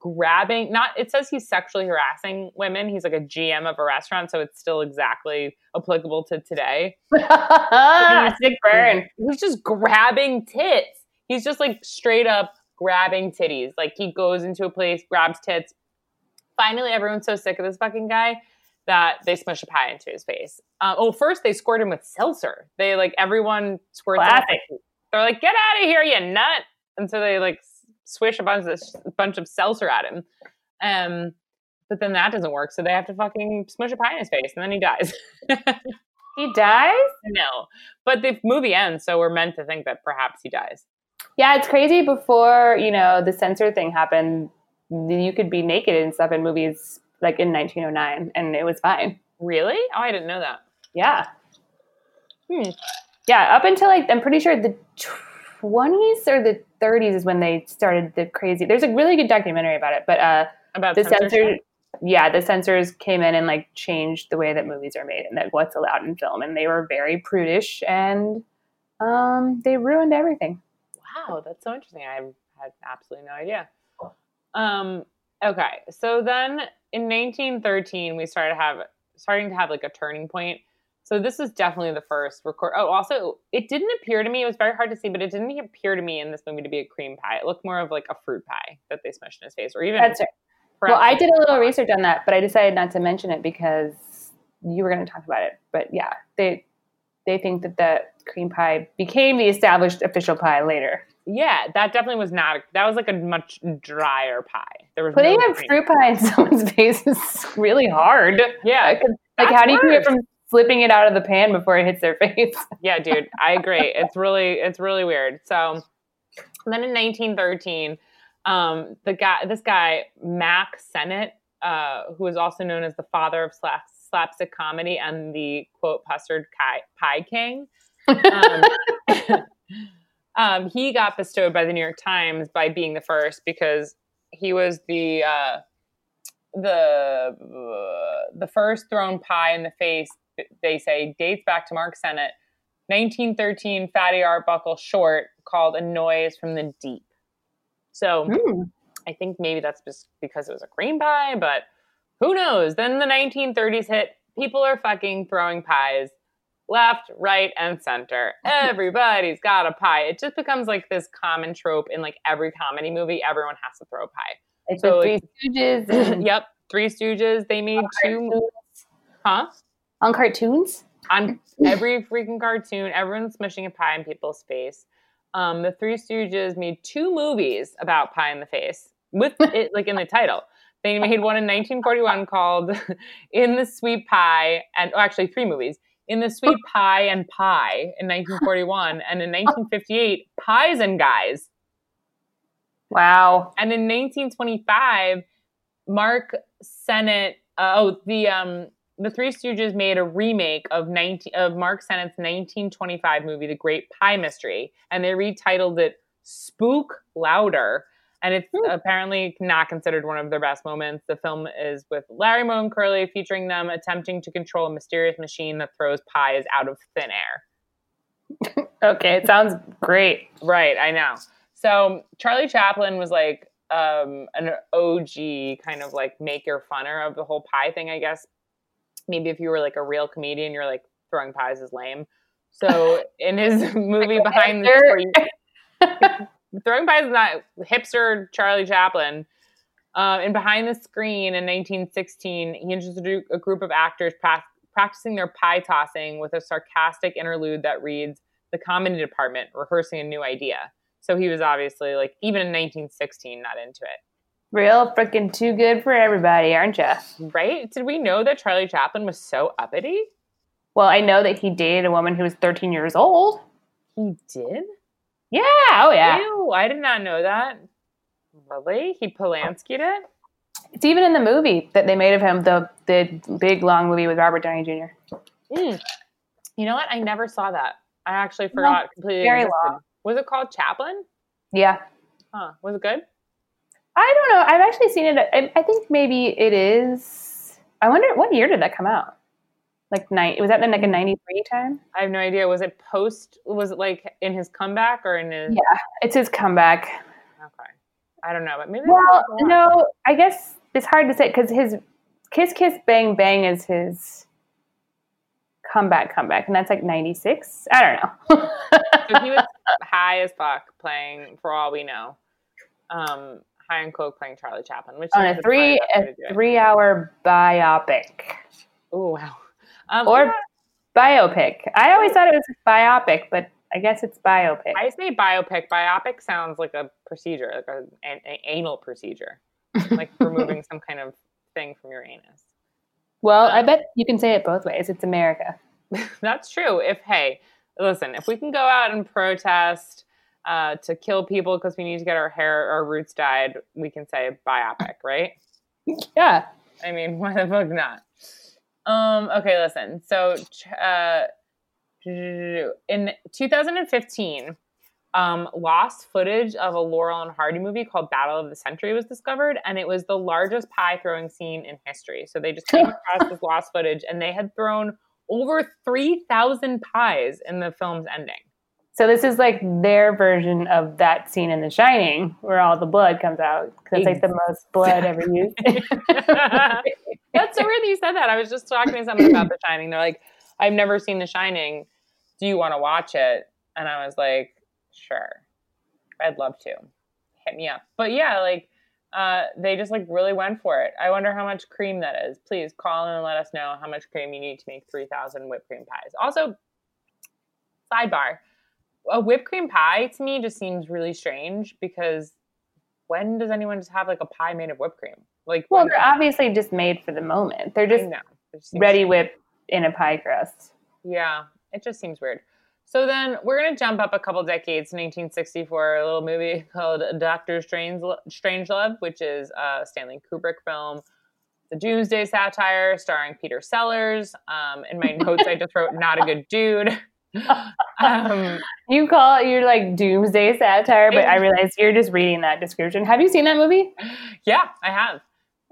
[SPEAKER 2] grabbing. Not it says he's sexually harassing women. He's like a GM of a restaurant, so it's still exactly applicable to today.
[SPEAKER 3] Sick burn.
[SPEAKER 2] He's just grabbing tits. He's just like straight up grabbing titties. Like he goes into a place, grabs tits. Finally, everyone's so sick of this fucking guy that they smush a pie into his face. Uh, oh, first they squirt him with seltzer. They like everyone squirts.
[SPEAKER 3] Classic.
[SPEAKER 2] They're like, "Get out of here, you nut!" And so they like swish a bunch of bunch of seltzer at him. Um, but then that doesn't work, so they have to fucking smush a pie in his face, and then he dies. [laughs]
[SPEAKER 3] he dies?
[SPEAKER 2] No, but the movie ends, so we're meant to think that perhaps he dies.
[SPEAKER 3] Yeah, it's crazy. Before you know the censor thing happened, you could be naked and stuff in movies like in 1909, and it was fine.
[SPEAKER 2] Really? Oh, I didn't know that.
[SPEAKER 3] Yeah. Hmm. Yeah, up until like I'm pretty sure the 20s or the 30s is when they started the crazy. There's a really good documentary about it, but uh,
[SPEAKER 2] about
[SPEAKER 3] the censor. Yeah, the censors came in and like changed the way that movies are made and that what's allowed in film, and they were very prudish and um, they ruined everything.
[SPEAKER 2] Wow, that's so interesting. I had absolutely no idea. Um, okay, so then in 1913 we started have starting to have like a turning point. So this is definitely the first record. Oh, also, it didn't appear to me. It was very hard to see, but it didn't appear to me in this movie to be a cream pie. It looked more of like a fruit pie that they smushed in his face, or even.
[SPEAKER 3] That's right. Well, I did a little research on that, but I decided not to mention it because you were going to talk about it. But yeah, they they think that the cream pie became the established official pie later.
[SPEAKER 2] Yeah, that definitely was not. That was like a much drier pie.
[SPEAKER 3] There was putting no a fruit pie in [laughs] someone's face is really hard.
[SPEAKER 2] Yeah,
[SPEAKER 3] like how do you keep it from flipping it out of the pan before it hits their [laughs] face?
[SPEAKER 2] yeah, dude, I agree. It's really it's really weird. So then in 1913, um, the guy, this guy Mack Sennett, uh, who is also known as the father of slap, slapstick comedy and the quote "Pustard Pie King." [laughs] Um, [laughs] um, he got bestowed by the New York Times by being the first because he was the uh, the uh, the first thrown pie in the face. They say dates back to Mark Sennett, 1913 Fatty Arbuckle short called "A Noise from the Deep." So mm. I think maybe that's just because it was a cream pie, but who knows? Then the 1930s hit. People are fucking throwing pies left, right, and center. [laughs] Everybody's got a pie. It just becomes like this common trope in like every comedy movie. Everyone has to throw a pie.
[SPEAKER 3] It's so, Three Stooges.
[SPEAKER 2] And- [clears throat] yep, Three Stooges. They made two. Huh?
[SPEAKER 3] On cartoons?
[SPEAKER 2] On [laughs] every freaking cartoon, everyone's smushing a pie in people's face. Um, the Three Stooges made two movies about pie in the face with it like in the title. They made one in 1941 called [laughs] "In the Sweet Pie," and oh, actually three movies: "In the Sweet Pie and Pie" in 1941, and in 1958, "Pies and Guys."
[SPEAKER 3] Wow!
[SPEAKER 2] And in 1925, Mark Sennett. Uh, oh, the um, the Three Stooges made a remake of 19 of Mark Sennett's 1925 movie, The Great Pie Mystery, and they retitled it "Spook Louder." And it's mm. apparently not considered one of their best moments. The film is with Larry Moe and Curly, featuring them attempting to control a mysterious machine that throws pies out of thin
[SPEAKER 3] air. [laughs] okay, it sounds great.
[SPEAKER 2] Right, I know. So Charlie Chaplin was like um, an OG kind of like make your funner of the whole pie thing, I guess. Maybe if you were like a real comedian, you're like throwing pies is lame. So in his [laughs] movie Behind the Screen, throwing pies is not hipster Charlie Chaplin. Uh, and behind the screen in 1916, he introduced a group of actors pra- practicing their pie tossing with a sarcastic interlude that reads, "The comedy department rehearsing a new idea." So he was obviously like, even in 1916, not into it.
[SPEAKER 3] Real freaking too good for everybody, aren't you?
[SPEAKER 2] Right? Did we know that Charlie Chaplin was so uppity?
[SPEAKER 3] Well, I know that he dated a woman who was 13 years old.
[SPEAKER 2] He did?
[SPEAKER 3] Yeah. Oh, yeah.
[SPEAKER 2] Ew, I did not know that. Really? He Polanski'd it?
[SPEAKER 3] It's even in the movie that they made of him, the the big long movie with Robert Downey Jr.
[SPEAKER 2] Mm. You know what? I never saw that. I actually forgot completely.
[SPEAKER 3] Very existed. long.
[SPEAKER 2] Was it called Chaplin?
[SPEAKER 3] Yeah.
[SPEAKER 2] Huh. Was it good?
[SPEAKER 3] I don't know. I've actually seen it. I, I think maybe it is. I wonder what year did that come out? Like night? Was that in like a '93 time?
[SPEAKER 2] I have no idea. Was it post? Was it like in his comeback or in his?
[SPEAKER 3] Yeah, it's his comeback.
[SPEAKER 2] Okay. I don't know, but maybe.
[SPEAKER 3] Well, no. I guess it's hard to say because his Kiss Kiss Bang Bang is his comeback comeback, and that's like '96. I don't know.
[SPEAKER 2] so he was [laughs] high as fuck playing, for all we know. Um, high and coke playing Charlie Chaplin, which
[SPEAKER 3] on a three a three hour biopic.
[SPEAKER 2] Oh wow! Um,
[SPEAKER 3] or yeah. biopic. I always thought it was biopic, but I guess it's biopic.
[SPEAKER 2] I say biopic. Biopic sounds like a procedure, like a, an, an anal procedure, [laughs] like removing some kind of thing from your anus.
[SPEAKER 3] Well, I bet you can say it both ways. It's America. [laughs]
[SPEAKER 2] That's true. If hey, listen, if we can go out and protest uh, to kill people because we need to get our hair, our roots dyed, we can say biopic, right? [laughs]
[SPEAKER 3] Yeah.
[SPEAKER 2] I mean, why the fuck not? Um. Okay, listen. So, uh, in 2015, um, lost footage of a Laurel and Hardy movie called Battle of the Century was discovered, and it was the largest pie throwing scene in history. So they just came [laughs] across this lost footage, and they had thrown over 3,000 pies in the film's ending.
[SPEAKER 3] So this is like their version of that scene in The Shining, where all the blood comes out. Because it's like the most blood ever used. [laughs] [laughs]
[SPEAKER 2] That's so weird that you said that. I was just talking to someone about The Shining. They're like, "I've never seen The Shining. Do you want to watch it?" And I was like, "Sure, I'd love to. Hit me up." But yeah, like uh, they just like really went for it. I wonder how much cream that is. Please call in and let us know how much cream you need to make 3,000 whipped cream pies. Also, sidebar a whipped cream pie to me just seems really strange because when does anyone just have like a pie made of whipped cream? Like,
[SPEAKER 3] well, they're obviously just made for the moment. They're just ready whipped in a pie crust.
[SPEAKER 2] Yeah, it just seems weird. So then we're gonna jump up a couple decades, 1964, a little movie [laughs] called Doctor Strange Strangelove, which is a Stanley Kubrick film. The Doomsday satire starring Peter Sellers. Um, in my notes, I just wrote "not a good dude." [laughs]
[SPEAKER 3] um, you call it your like doomsday satire, but I realize you're just reading that description. Have you seen that movie?
[SPEAKER 2] Yeah, I have.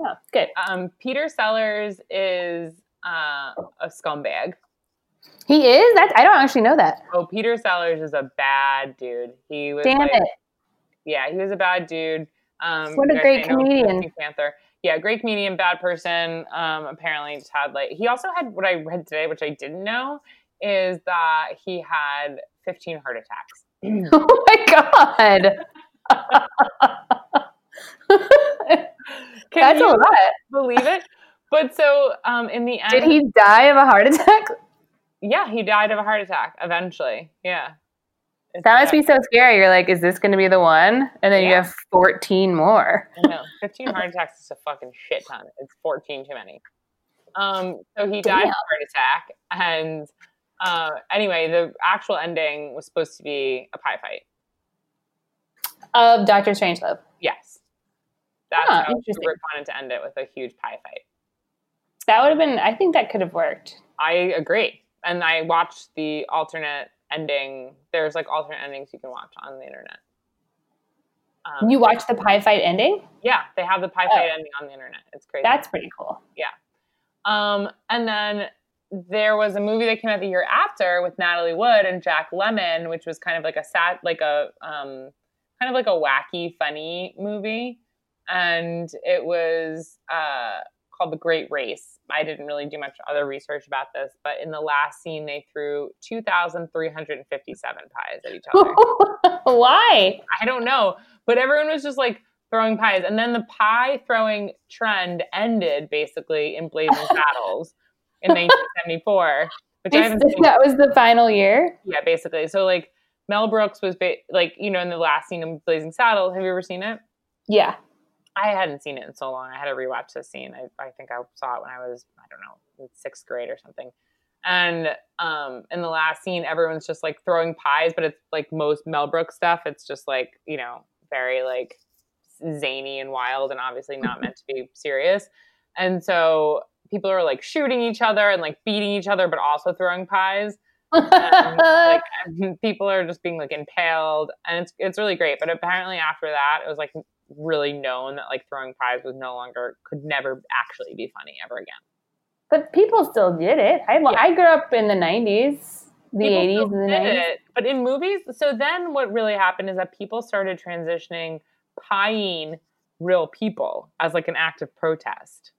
[SPEAKER 3] Yeah, good.
[SPEAKER 2] Um, Peter Sellers is uh, a scumbag.
[SPEAKER 3] He is. That I don't actually know that.
[SPEAKER 2] Oh, Peter Sellers is a bad dude. He was.
[SPEAKER 3] Damn
[SPEAKER 2] like,
[SPEAKER 3] it.
[SPEAKER 2] Yeah, he was a bad dude. Um,
[SPEAKER 3] what a great comedian.
[SPEAKER 2] Panther. yeah, great comedian, bad person. Um, apparently just had like he also had what I read today, which I didn't know, is that he had 15 heart attacks. [laughs] [clears throat]
[SPEAKER 3] oh my god. [laughs] [laughs] That's a lot.
[SPEAKER 2] Believe it. But so um, in the end,
[SPEAKER 3] did he die of a heart attack?
[SPEAKER 2] Yeah, he died of a heart attack eventually. Yeah.
[SPEAKER 3] It's that must be so scary. You're like, is this going to be the one? And then yeah. you have 14 more.
[SPEAKER 2] No, 15 heart attacks is a fucking shit ton. It's 14 too many. Um, so he died Damn. of a heart attack. And uh, anyway, the actual ending was supposed to be a pie fight.
[SPEAKER 3] Of Doctor Strangelove.
[SPEAKER 2] Yes. That's huh, how Kubrick wanted to end it with a huge pie fight.
[SPEAKER 3] That would have been, I think that could have worked.
[SPEAKER 2] I agree. And I watched the alternate ending. There's like alternate endings you can watch on the internet.
[SPEAKER 3] Um, you watch the pie fight ending?
[SPEAKER 2] Yeah, they have the pie fight oh. ending on the internet. It's crazy.
[SPEAKER 3] That's pretty cool.
[SPEAKER 2] Yeah. Um, and then there was a movie that came out the year after with Natalie Wood and Jack Lemmon, which was kind of like a sad, like a um, kind of like a wacky, funny movie, and it was uh, called The Great Race. I didn't really do much other research about this, but in the last scene, they threw 2,357 pies at each other. [laughs]
[SPEAKER 3] Why?
[SPEAKER 2] I don't know. But everyone was just like throwing pies. And then the pie throwing trend ended basically in Blazing [laughs] Saddles in 1974. Which I haven't
[SPEAKER 3] seen. That was the final year?
[SPEAKER 2] Yeah, basically. So, like, Mel Brooks was ba- like, you know, in the last scene of Blazing Saddles. Have you ever seen it?
[SPEAKER 3] Yeah.
[SPEAKER 2] I hadn't seen it in so long. I had to rewatch the scene. I, I think I saw it when I was, I don't know, sixth grade or something. And um, in the last scene, everyone's just like throwing pies, but it's like most Mel Brooks stuff. It's just like, you know, very like zany and wild and obviously not meant to be serious. And so people are like shooting each other and like beating each other, but also throwing pies. And, like [laughs] [laughs] people are just being like impaled and it's it's really great but apparently after that it was like really known that like throwing pies was no longer could never actually be funny ever again.
[SPEAKER 3] But people still did it. I, yeah. I grew up in the '90s, the people '80s, and the '90s. It.
[SPEAKER 2] But in movies, so then what really happened is that people started transitioning pieing real people as like an act of protest.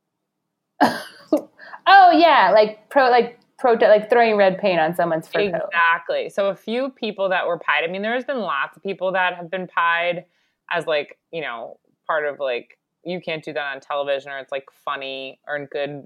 [SPEAKER 2] [laughs]
[SPEAKER 3] oh yeah, like pro like protest like throwing red paint on someone's fur
[SPEAKER 2] coat. Exactly. So a few people that were pied. I mean, there's been lots of people that have been pied as like you know part of like you can't do that on television or it's like funny or in good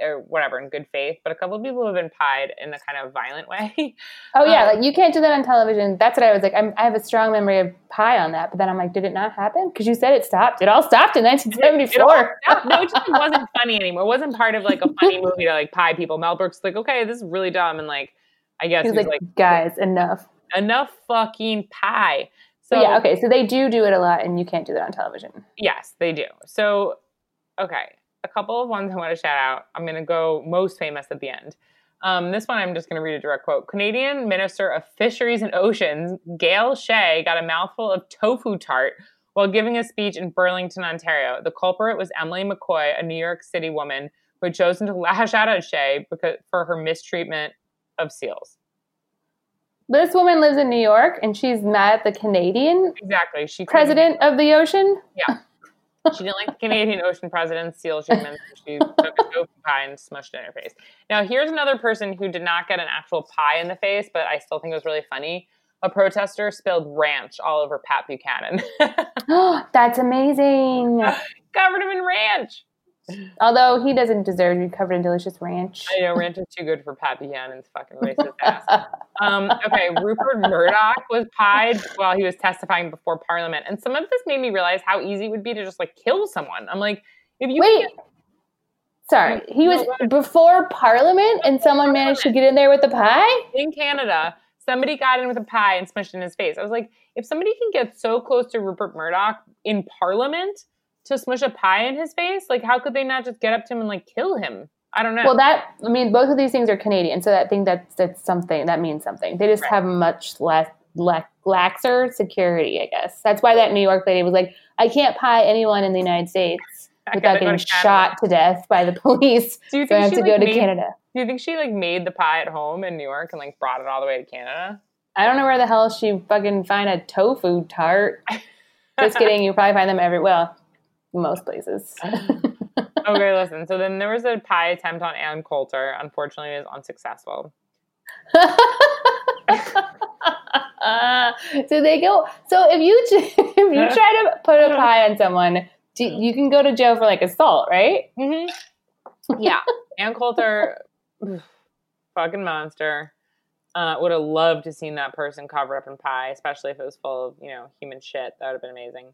[SPEAKER 2] or whatever in good faith but a couple of people have been pied in a kind of violent [laughs] way.
[SPEAKER 3] Oh yeah um, like you can't do that on television. That's what i was like I'm, i have a strong memory of pie on that but then i'm like did it not happen? Because you said it stopped. It all stopped in 1974
[SPEAKER 2] stopped. no it just wasn't funny anymore. It wasn't part of like a funny movie to like pie people. Mel brooks like okay this is really dumb and like i guess
[SPEAKER 3] he's, like, like guys enough.
[SPEAKER 2] Enough fucking pie.
[SPEAKER 3] So yeah, okay. So they do do it a lot, and you can't do that on television.
[SPEAKER 2] Yes, they do. So, okay, a couple of ones I want to shout out. I'm going to go most famous at the end. Um, this one I'm just going to read a direct quote. Canadian Minister of Fisheries and Oceans, Gail Shea, got a mouthful of tofu tart while giving a speech in Burlington, Ontario. The culprit was Emily McCoy, a New York City woman who had chosen to lash out at Shea because, for her mistreatment of seals.
[SPEAKER 3] This woman lives in New York and she's mad at the Canadian
[SPEAKER 2] exactly. She
[SPEAKER 3] president of the ocean.
[SPEAKER 2] Yeah. She didn't like the Canadian ocean president seal treatment. She took a pie and smushed it in her face. Now, here's another person who did not get an actual pie in the face, but I still think it was really funny. A protester spilled ranch all over Pat Buchanan. [laughs] [gasps]
[SPEAKER 3] That's amazing.
[SPEAKER 2] Covered him in ranch.
[SPEAKER 3] Although he doesn't deserve to be covered in delicious ranch.
[SPEAKER 2] I know ranch is too good for Pat Buchanan's fucking racist ass. [laughs] Um, okay, Rupert Murdoch was pied while he was testifying before Parliament, and some of this made me realize how easy it would be to just like kill someone. I'm like, if you
[SPEAKER 3] wait. Sorry, he was before Parliament, and someone managed to get in there with the pie
[SPEAKER 2] in Canada. Somebody got in with a pie and smushed in his face. I was like, if somebody can get so close to Rupert Murdoch in Parliament, to smush a pie in his face? Like, how could they not just get up to him and like kill him? I don't know.
[SPEAKER 3] Well, that I mean, both of these things are Canadian, so I think that's that's something that means something. They just right. have much less, less laxer security, I guess. That's why that New York lady was like, "I can't pie anyone in the United States [laughs] without being shot to death by the [laughs] police." Do you think so I have to like, go to
[SPEAKER 2] made,
[SPEAKER 3] Canada?
[SPEAKER 2] Do you think she like made the pie at home in New York and like brought it all the way to Canada?
[SPEAKER 3] I don't know where the hell she fucking find a tofu tart. [laughs] Just kidding. You probably find them everywhere. Well, most places. [laughs]
[SPEAKER 2] okay, listen. So then there was a pie attempt on Ann Coulter. Unfortunately, it was unsuccessful.
[SPEAKER 3] uh, [laughs] so they go. So if you [laughs] if you try to put a pie on someone, do, you can go to jail for like assault, right?
[SPEAKER 2] Mm-hmm. Yeah, Ann Coulter, [sighs] fucking monster. Uh, would have loved to seen that person covered up in pie, especially if it was full of you know human shit. That would have been amazing.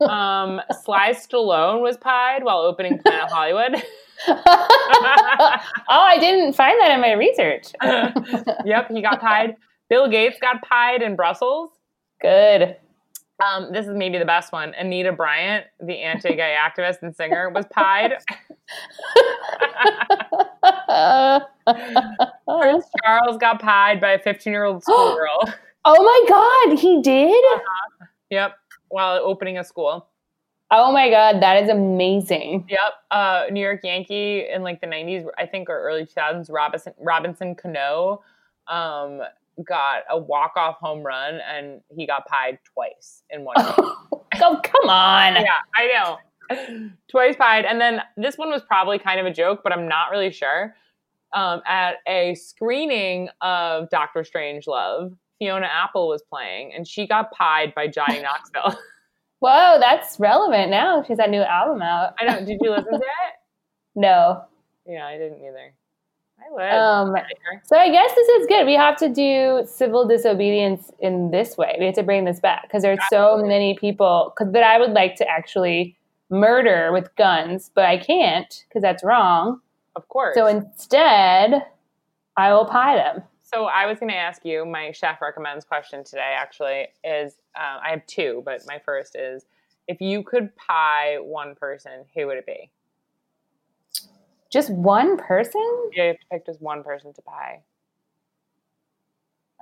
[SPEAKER 2] Um, Sly Stallone was pied while opening Planet [laughs] Hollywood. [laughs]
[SPEAKER 3] oh, I didn't find that in my research. [laughs]
[SPEAKER 2] yep, he got pied. Bill Gates got pied in Brussels.
[SPEAKER 3] Good.
[SPEAKER 2] Um, this is maybe the best one. Anita Bryant, the anti-gay activist and singer, was pied. Prince Charles got pied by a 15-year-old [gasps] schoolgirl.
[SPEAKER 3] oh my God, he did?
[SPEAKER 2] Uh-huh. Yep, while opening a school.
[SPEAKER 3] Oh my god, that is amazing.
[SPEAKER 2] Yep. Uh, New York Yankee in like the '90s, I think, or early 2000s. Robinson Robinson Cano um, got a walk off home run, and he got pied twice in one. [laughs]
[SPEAKER 3] oh, come on!
[SPEAKER 2] Yeah, I know. twice pied, and then this one was probably kind of a joke, but I'm not really sure. Um, at a screening of Doctor Strangelove, Fiona Apple was playing, and she got pied by Johnny [laughs] Knoxville. [laughs]
[SPEAKER 3] Whoa, that's relevant now. She's that new album out.
[SPEAKER 2] I know. Did you listen to [laughs] it?
[SPEAKER 3] no.
[SPEAKER 2] Yeah, I didn't either. I would.
[SPEAKER 3] Um, so I guess this is good. We have to do civil disobedience in this way. We have to bring this back because there's so many people cause, that I would like to actually murder with guns, but I can't because that's wrong.
[SPEAKER 2] Of course.
[SPEAKER 3] So instead, I will pie them.
[SPEAKER 2] So I was going to ask you. My chef recommends question today actually is uh, I have two, but my first is if you could pie one person, who would it be?
[SPEAKER 3] Just one person?
[SPEAKER 2] Yeah, you have to pick just one person to pie.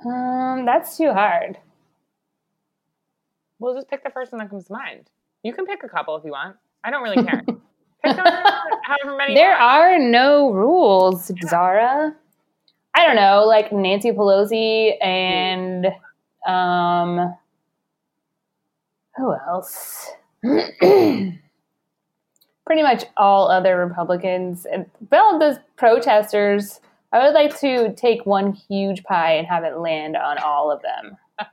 [SPEAKER 3] Um, that's too hard.
[SPEAKER 2] We'll just pick the person that comes to mind. You can pick a couple if you want. I don't really care. [laughs] pick
[SPEAKER 3] however many. There are no rules, Zahra. I don't know, like Nancy Pelosi and um, who else? [clears throat] Pretty much all other Republicans and all those protesters. I would like to take one huge pie and have it land on all of them. [laughs]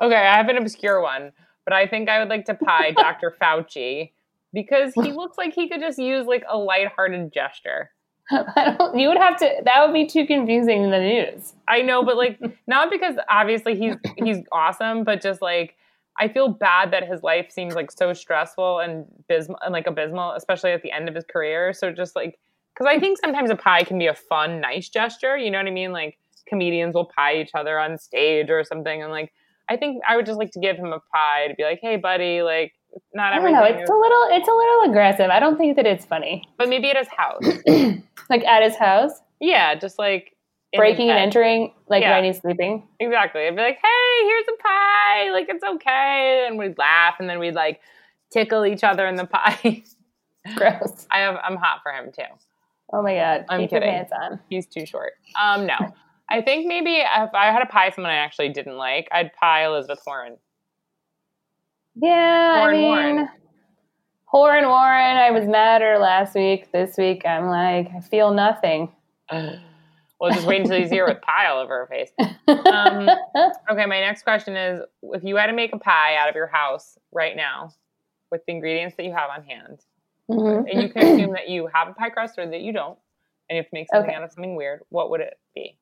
[SPEAKER 2] okay, I have an obscure one, but I think I would like to pie [laughs] Dr. Fauci because he looks like he could just use like a lighthearted gesture. [laughs]
[SPEAKER 3] you would have to. That would be too confusing in the news.
[SPEAKER 2] I know, but like [laughs] not because obviously he's he's awesome, but just like I feel bad that his life seems like so stressful and abysmal and like abysmal, especially at the end of his career. So just like because I think sometimes a pie can be a fun, nice gesture. You know what I mean? Like comedians will pie each other on stage or something, and like I think I would just like to give him a pie to be like, hey, buddy, like not I everything.
[SPEAKER 3] Know, it's is- a little it's a little aggressive. I don't think that it's funny.
[SPEAKER 2] But maybe at his house. [clears throat]
[SPEAKER 3] like at his house?
[SPEAKER 2] Yeah, just like
[SPEAKER 3] breaking and entering like yeah. when he's sleeping.
[SPEAKER 2] Exactly. I'd be like, hey, here's a pie. Like it's okay. And we'd laugh and then we'd like tickle each other in the pie. [laughs]
[SPEAKER 3] Gross.
[SPEAKER 2] I have I'm hot for him too.
[SPEAKER 3] Oh my god.
[SPEAKER 2] I'm
[SPEAKER 3] Keep
[SPEAKER 2] kidding.
[SPEAKER 3] your pants on.
[SPEAKER 2] He's too short. Um no. I think maybe if I had a pie someone I actually didn't like, I'd pie Elizabeth Warren.
[SPEAKER 3] Yeah, Warren, I mean, Warren. Warren Warren, I was mad her last week. This week, I'm like, I feel nothing. [sighs]
[SPEAKER 2] well, just wait until you see her with pie all over her face. Um, [laughs] okay, my next question is: If you had to make a pie out of your house right now, with the ingredients that you have on hand, mm-hmm. and you can assume that you have a pie crust or that you don't, and you have to make something okay. out of something weird, what would it be?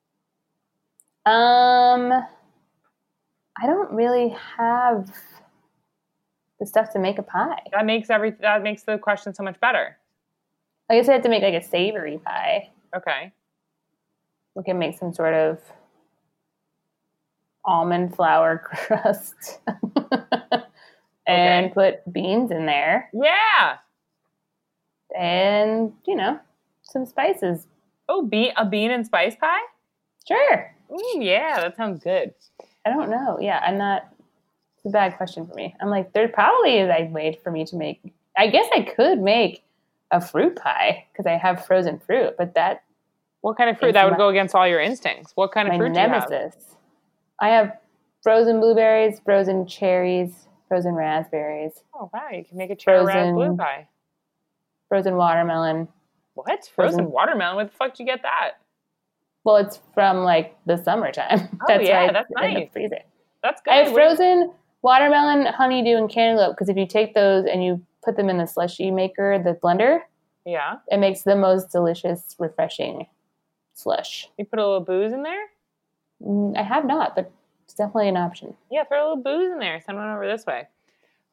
[SPEAKER 3] Um, I don't really have the stuff to make a pie.
[SPEAKER 2] That makes every that makes the question so much better.
[SPEAKER 3] I guess I have to make like a savory pie.
[SPEAKER 2] Okay.
[SPEAKER 3] We can make some sort of almond flour [laughs] crust [laughs] and okay. put beans in there.
[SPEAKER 2] Yeah.
[SPEAKER 3] And, you know, some spices.
[SPEAKER 2] Oh, bean a bean and spice pie?
[SPEAKER 3] Sure.
[SPEAKER 2] Mm, yeah, that sounds good.
[SPEAKER 3] I don't know. Yeah, I'm not a bad question for me. I'm like, there probably is a way for me to make. I guess I could make a fruit pie because I have frozen fruit, but that.
[SPEAKER 2] What kind of fruit? That would my, go against all your instincts. What kind of fruit nemesis. do you have?
[SPEAKER 3] I have frozen blueberries, frozen cherries, frozen raspberries.
[SPEAKER 2] Oh wow! You can make a cherry frozen, blue pie.
[SPEAKER 3] frozen watermelon.
[SPEAKER 2] What? Frozen, frozen watermelon? Where the fuck did you get that?
[SPEAKER 3] Well, it's from like the summertime.
[SPEAKER 2] Oh, [laughs] that's yeah, that's nice. The freezer. That's good. I
[SPEAKER 3] have frozen watermelon, honeydew, and cantaloupe because if you take those and you put them in the slushy maker, the blender,
[SPEAKER 2] yeah,
[SPEAKER 3] it makes the most delicious, refreshing slush.
[SPEAKER 2] You put a little booze in there?
[SPEAKER 3] Mm, I have not, but it's definitely an option.
[SPEAKER 2] Yeah, throw a little booze in there. Send one over this way.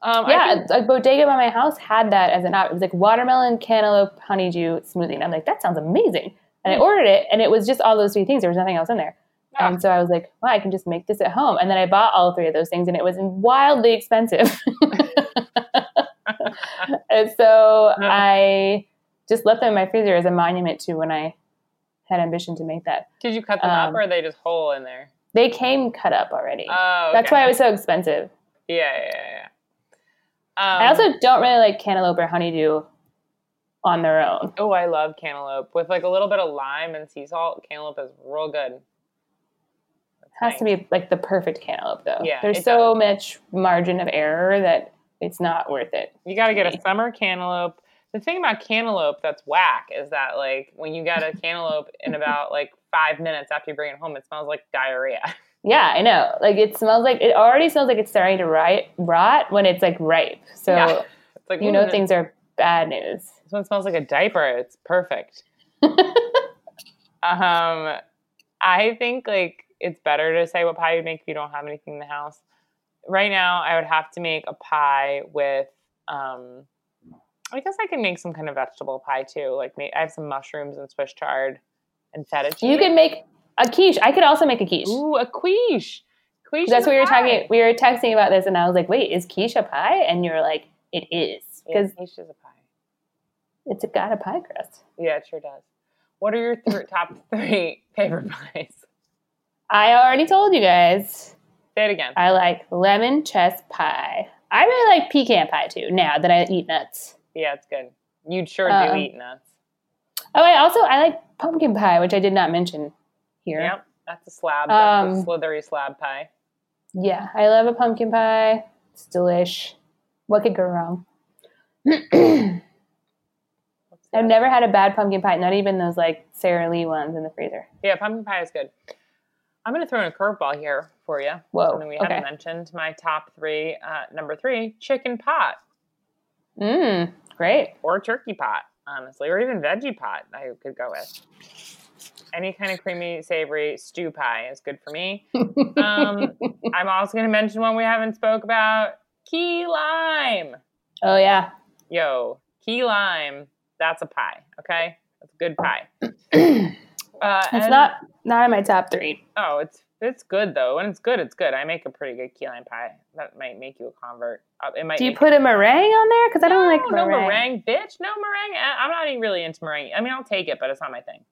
[SPEAKER 3] Um, yeah, a bodega by my house had that as an option. It was like watermelon, cantaloupe, honeydew smoothie. And I'm like, that sounds amazing. And I hmm. ordered it, and it was just all those three things. There was nothing else in there. Ah. And so I was like, well, I can just make this at home. And then I bought all three of those things, and it was wildly expensive. [laughs] and so I just left them in my freezer as a monument to when I had ambition to make that.
[SPEAKER 2] Did you cut them um, up, or are they just whole in there?
[SPEAKER 3] They came cut up already.
[SPEAKER 2] Oh, okay.
[SPEAKER 3] That's why it was so expensive.
[SPEAKER 2] Yeah, yeah, yeah.
[SPEAKER 3] Um, I also don't really like cantaloupe or honeydew on their own.
[SPEAKER 2] Oh, I love cantaloupe with like a little bit of lime and sea salt. Cantaloupe is real good.
[SPEAKER 3] Has to be like the perfect cantaloupe though.
[SPEAKER 2] Yeah,
[SPEAKER 3] there's so does. much margin of error that it's not worth it.
[SPEAKER 2] You got to get a summer cantaloupe. The thing about cantaloupe that's whack is that like when you get a cantaloupe in [laughs] about like five minutes after you bring it home, it smells like diarrhea. [laughs]
[SPEAKER 3] Yeah, I know. Like it smells like it already smells like it's starting to rot, rot when it's like ripe. So yeah. like, you know things are bad news.
[SPEAKER 2] This one smells like a diaper. It's perfect. [laughs] um, I think like it's better to say what pie you make if you don't have anything in the house. Right now, I would have to make a pie with. Um, I guess I can make some kind of vegetable pie too. Like I have some mushrooms and Swiss chard and feta cheese.
[SPEAKER 3] You can make a quiche. I could also make a quiche.
[SPEAKER 2] Ooh, a quiche. Quiche.
[SPEAKER 3] That's what we were pie. talking. We were texting about this, and I was like, "Wait, is quiche a pie?" And you were like, "It is
[SPEAKER 2] because yeah, quiche is a pie.
[SPEAKER 3] It's got a pie crust."
[SPEAKER 2] Yeah, it sure does. What are your th- top three [laughs] favorite pies?
[SPEAKER 3] I already told you guys.
[SPEAKER 2] Say it again.
[SPEAKER 3] I like lemon chess pie. I really like pecan pie too. Now that I eat nuts.
[SPEAKER 2] Yeah, it's good. You sure um, do eat nuts.
[SPEAKER 3] Oh, I also I like pumpkin pie, which I did not mention here.
[SPEAKER 2] Yep, that's a slab. That's um, a slithery slab pie.
[SPEAKER 3] Yeah, I love a pumpkin pie. It's delish. What could go wrong? I've never had a bad pumpkin pie, not even those like Sara Lee ones in the freezer.
[SPEAKER 2] Yeah, pumpkin pie is good. I'm going to throw in a curveball here for you.
[SPEAKER 3] Whoa.
[SPEAKER 2] Something we
[SPEAKER 3] okay.
[SPEAKER 2] haven't mentioned. My top three. Uh, number three, chicken pot.
[SPEAKER 3] Mmm, great.
[SPEAKER 2] Or turkey pot, honestly, or even veggie pot. I could go with any kind of creamy, savory stew pie is good for me. [laughs] Um, I'm also going to mention one we haven't spoke about: key lime.
[SPEAKER 3] Oh yeah.
[SPEAKER 2] Yo, key lime. That's a pie. Okay, that's a good pie. [clears throat]
[SPEAKER 3] uh, it's and, not not in my top three.
[SPEAKER 2] Oh, it's it's good though. When it's good, it's good. I make a pretty good key lime pie. That might make you a convert. Uh, it might.
[SPEAKER 3] Do you put a meringue on there? Because I don't
[SPEAKER 2] no,
[SPEAKER 3] like meringue.
[SPEAKER 2] No meringue, bitch. No meringue. I'm not even really into meringue. I mean, I'll take it, but it's not my thing.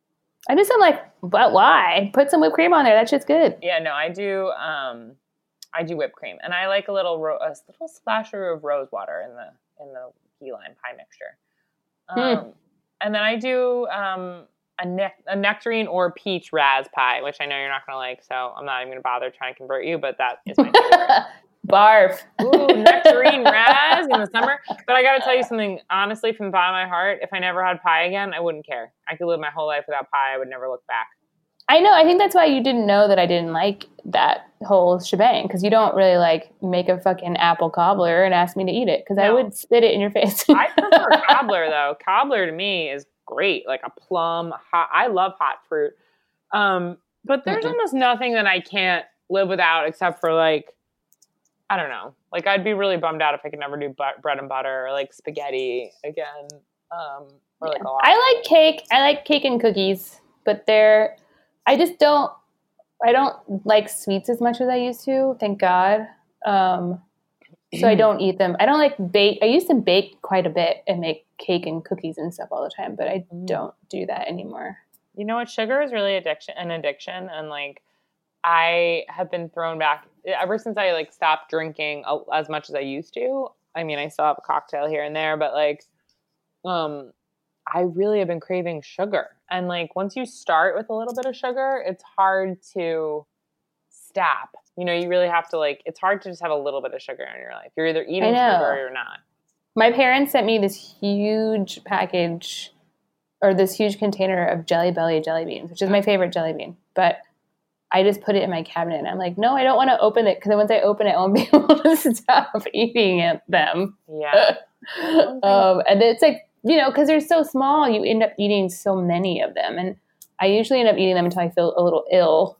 [SPEAKER 3] I just am like, but why? Put some whipped cream on there. That shit's good.
[SPEAKER 2] Yeah, no, I do. Um, I do whipped cream, and I like a little ro- a little splasher of rose water in the in the key lime pie mixture. Hmm. Um, hmm. And then I do um, a, ne- a nectarine or peach raz pie, which I know you're not going to like, so I'm not even going to bother trying to convert you. But that is my favorite. [laughs]
[SPEAKER 3] Barf.
[SPEAKER 2] Ooh, nectarine raz in the summer. But I got to tell you something, honestly, from the bottom of my heart, if I never had pie again, I wouldn't care. I could live my whole life without pie. I would never look back.
[SPEAKER 3] I know. I think that's why you didn't know that I didn't like that whole shebang because you don't really like make a fucking apple cobbler and ask me to eat it because no. I would spit it in your face.
[SPEAKER 2] I prefer [laughs] cobbler though. Cobbler to me is great, like a plum. Hot. I love hot fruit. Um, but there's mm almost nothing that I can't live without except for like I don't know. Like I'd be really bummed out if I could never do but- bread and butter or like spaghetti again. Um, or like yeah.
[SPEAKER 3] I like cake. I like cake and cookies, but they're. I just don't. I don't like sweets as much as I used to. Thank God. Um, so I don't eat them. I don't like bake. I used to bake quite a bit and make cake and cookies and stuff all the time, but I mm. don't do that anymore.
[SPEAKER 2] You know what? Sugar is really addiction, an addiction, and like I have been thrown back ever since I like stopped drinking as much as I used to. I mean, I still have a cocktail here and there, but like, um, I really have been craving sugar. And like, once you start with a little bit of sugar, it's hard to stop. You know, you really have to like. It's hard to just have a little bit of sugar in your life. You're either eating sugar or you're not.
[SPEAKER 3] My parents sent me this huge package or this huge container of Jelly Belly jelly beans, which is my favorite jelly bean. But I just put it in my cabinet. And I'm like, no, I don't want to open it because once I open it, I won't [laughs] be able to stop eating it, them.
[SPEAKER 2] Yeah. [laughs]
[SPEAKER 3] um, and it's like, you know, because they're so small, you end up eating so many of them. And I usually end up eating them until I feel a little ill.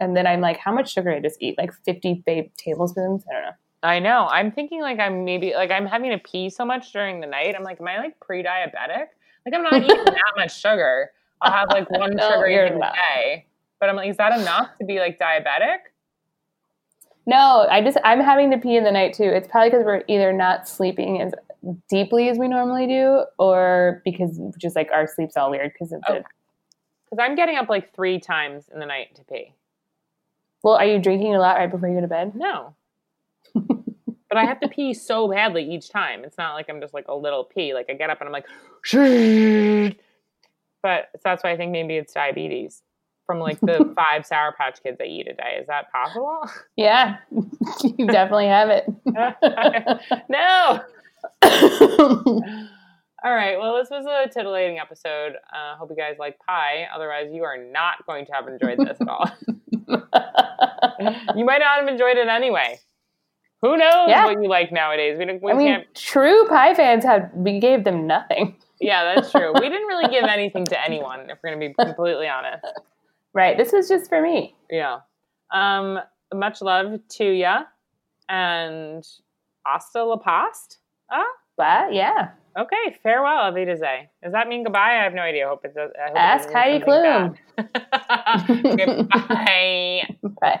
[SPEAKER 3] And then I'm like, how much sugar I just eat? Like 50 babe tablespoons? I don't know.
[SPEAKER 2] I know. I'm thinking like I'm maybe like I'm having to pee so much during the night. I'm like, am I like pre-diabetic? Like I'm not [laughs] eating that much sugar. I'll have like [laughs] one no, sugar a day. But I'm like, is that enough to be like diabetic?
[SPEAKER 3] No, I just I'm having to pee in the night too. It's probably because we're either not sleeping as deeply as we normally do, or because just like our sleep's all weird because of okay. the.
[SPEAKER 2] Because I'm getting up like three times in the night to pee.
[SPEAKER 3] Well, are you drinking a lot right before you go to bed?
[SPEAKER 2] No. But I have to pee so badly each time. It's not like I'm just like a little pee. Like I get up and I'm like, Shh. but so that's why I think maybe it's diabetes from like the [laughs] five Sour Patch Kids I eat a day. Is that possible?
[SPEAKER 3] Yeah, [laughs] you definitely have it. [laughs]
[SPEAKER 2] no. All right. Well, this was a titillating episode. Uh, hope you guys like pie. Otherwise, you are not going to have enjoyed this at all. you might not have enjoyed it anyway. Who knows yeah. what you like nowadays? We, we
[SPEAKER 3] I mean, can't... true pie fans have we gave them nothing. [laughs]
[SPEAKER 2] Yeah, that's true. we didn't really give anything to anyone, if we're going to be completely honest.
[SPEAKER 3] Right. This was just for me.
[SPEAKER 2] Yeah. Um, much love to ya, and hasta la past.
[SPEAKER 3] Ah, but yeah.
[SPEAKER 2] Okay, farewell, Avita Does that mean goodbye? I have no idea. I hope it does.
[SPEAKER 3] Hope Ask Heidi Klum. [laughs]
[SPEAKER 2] Goodbye. [laughs] Bye.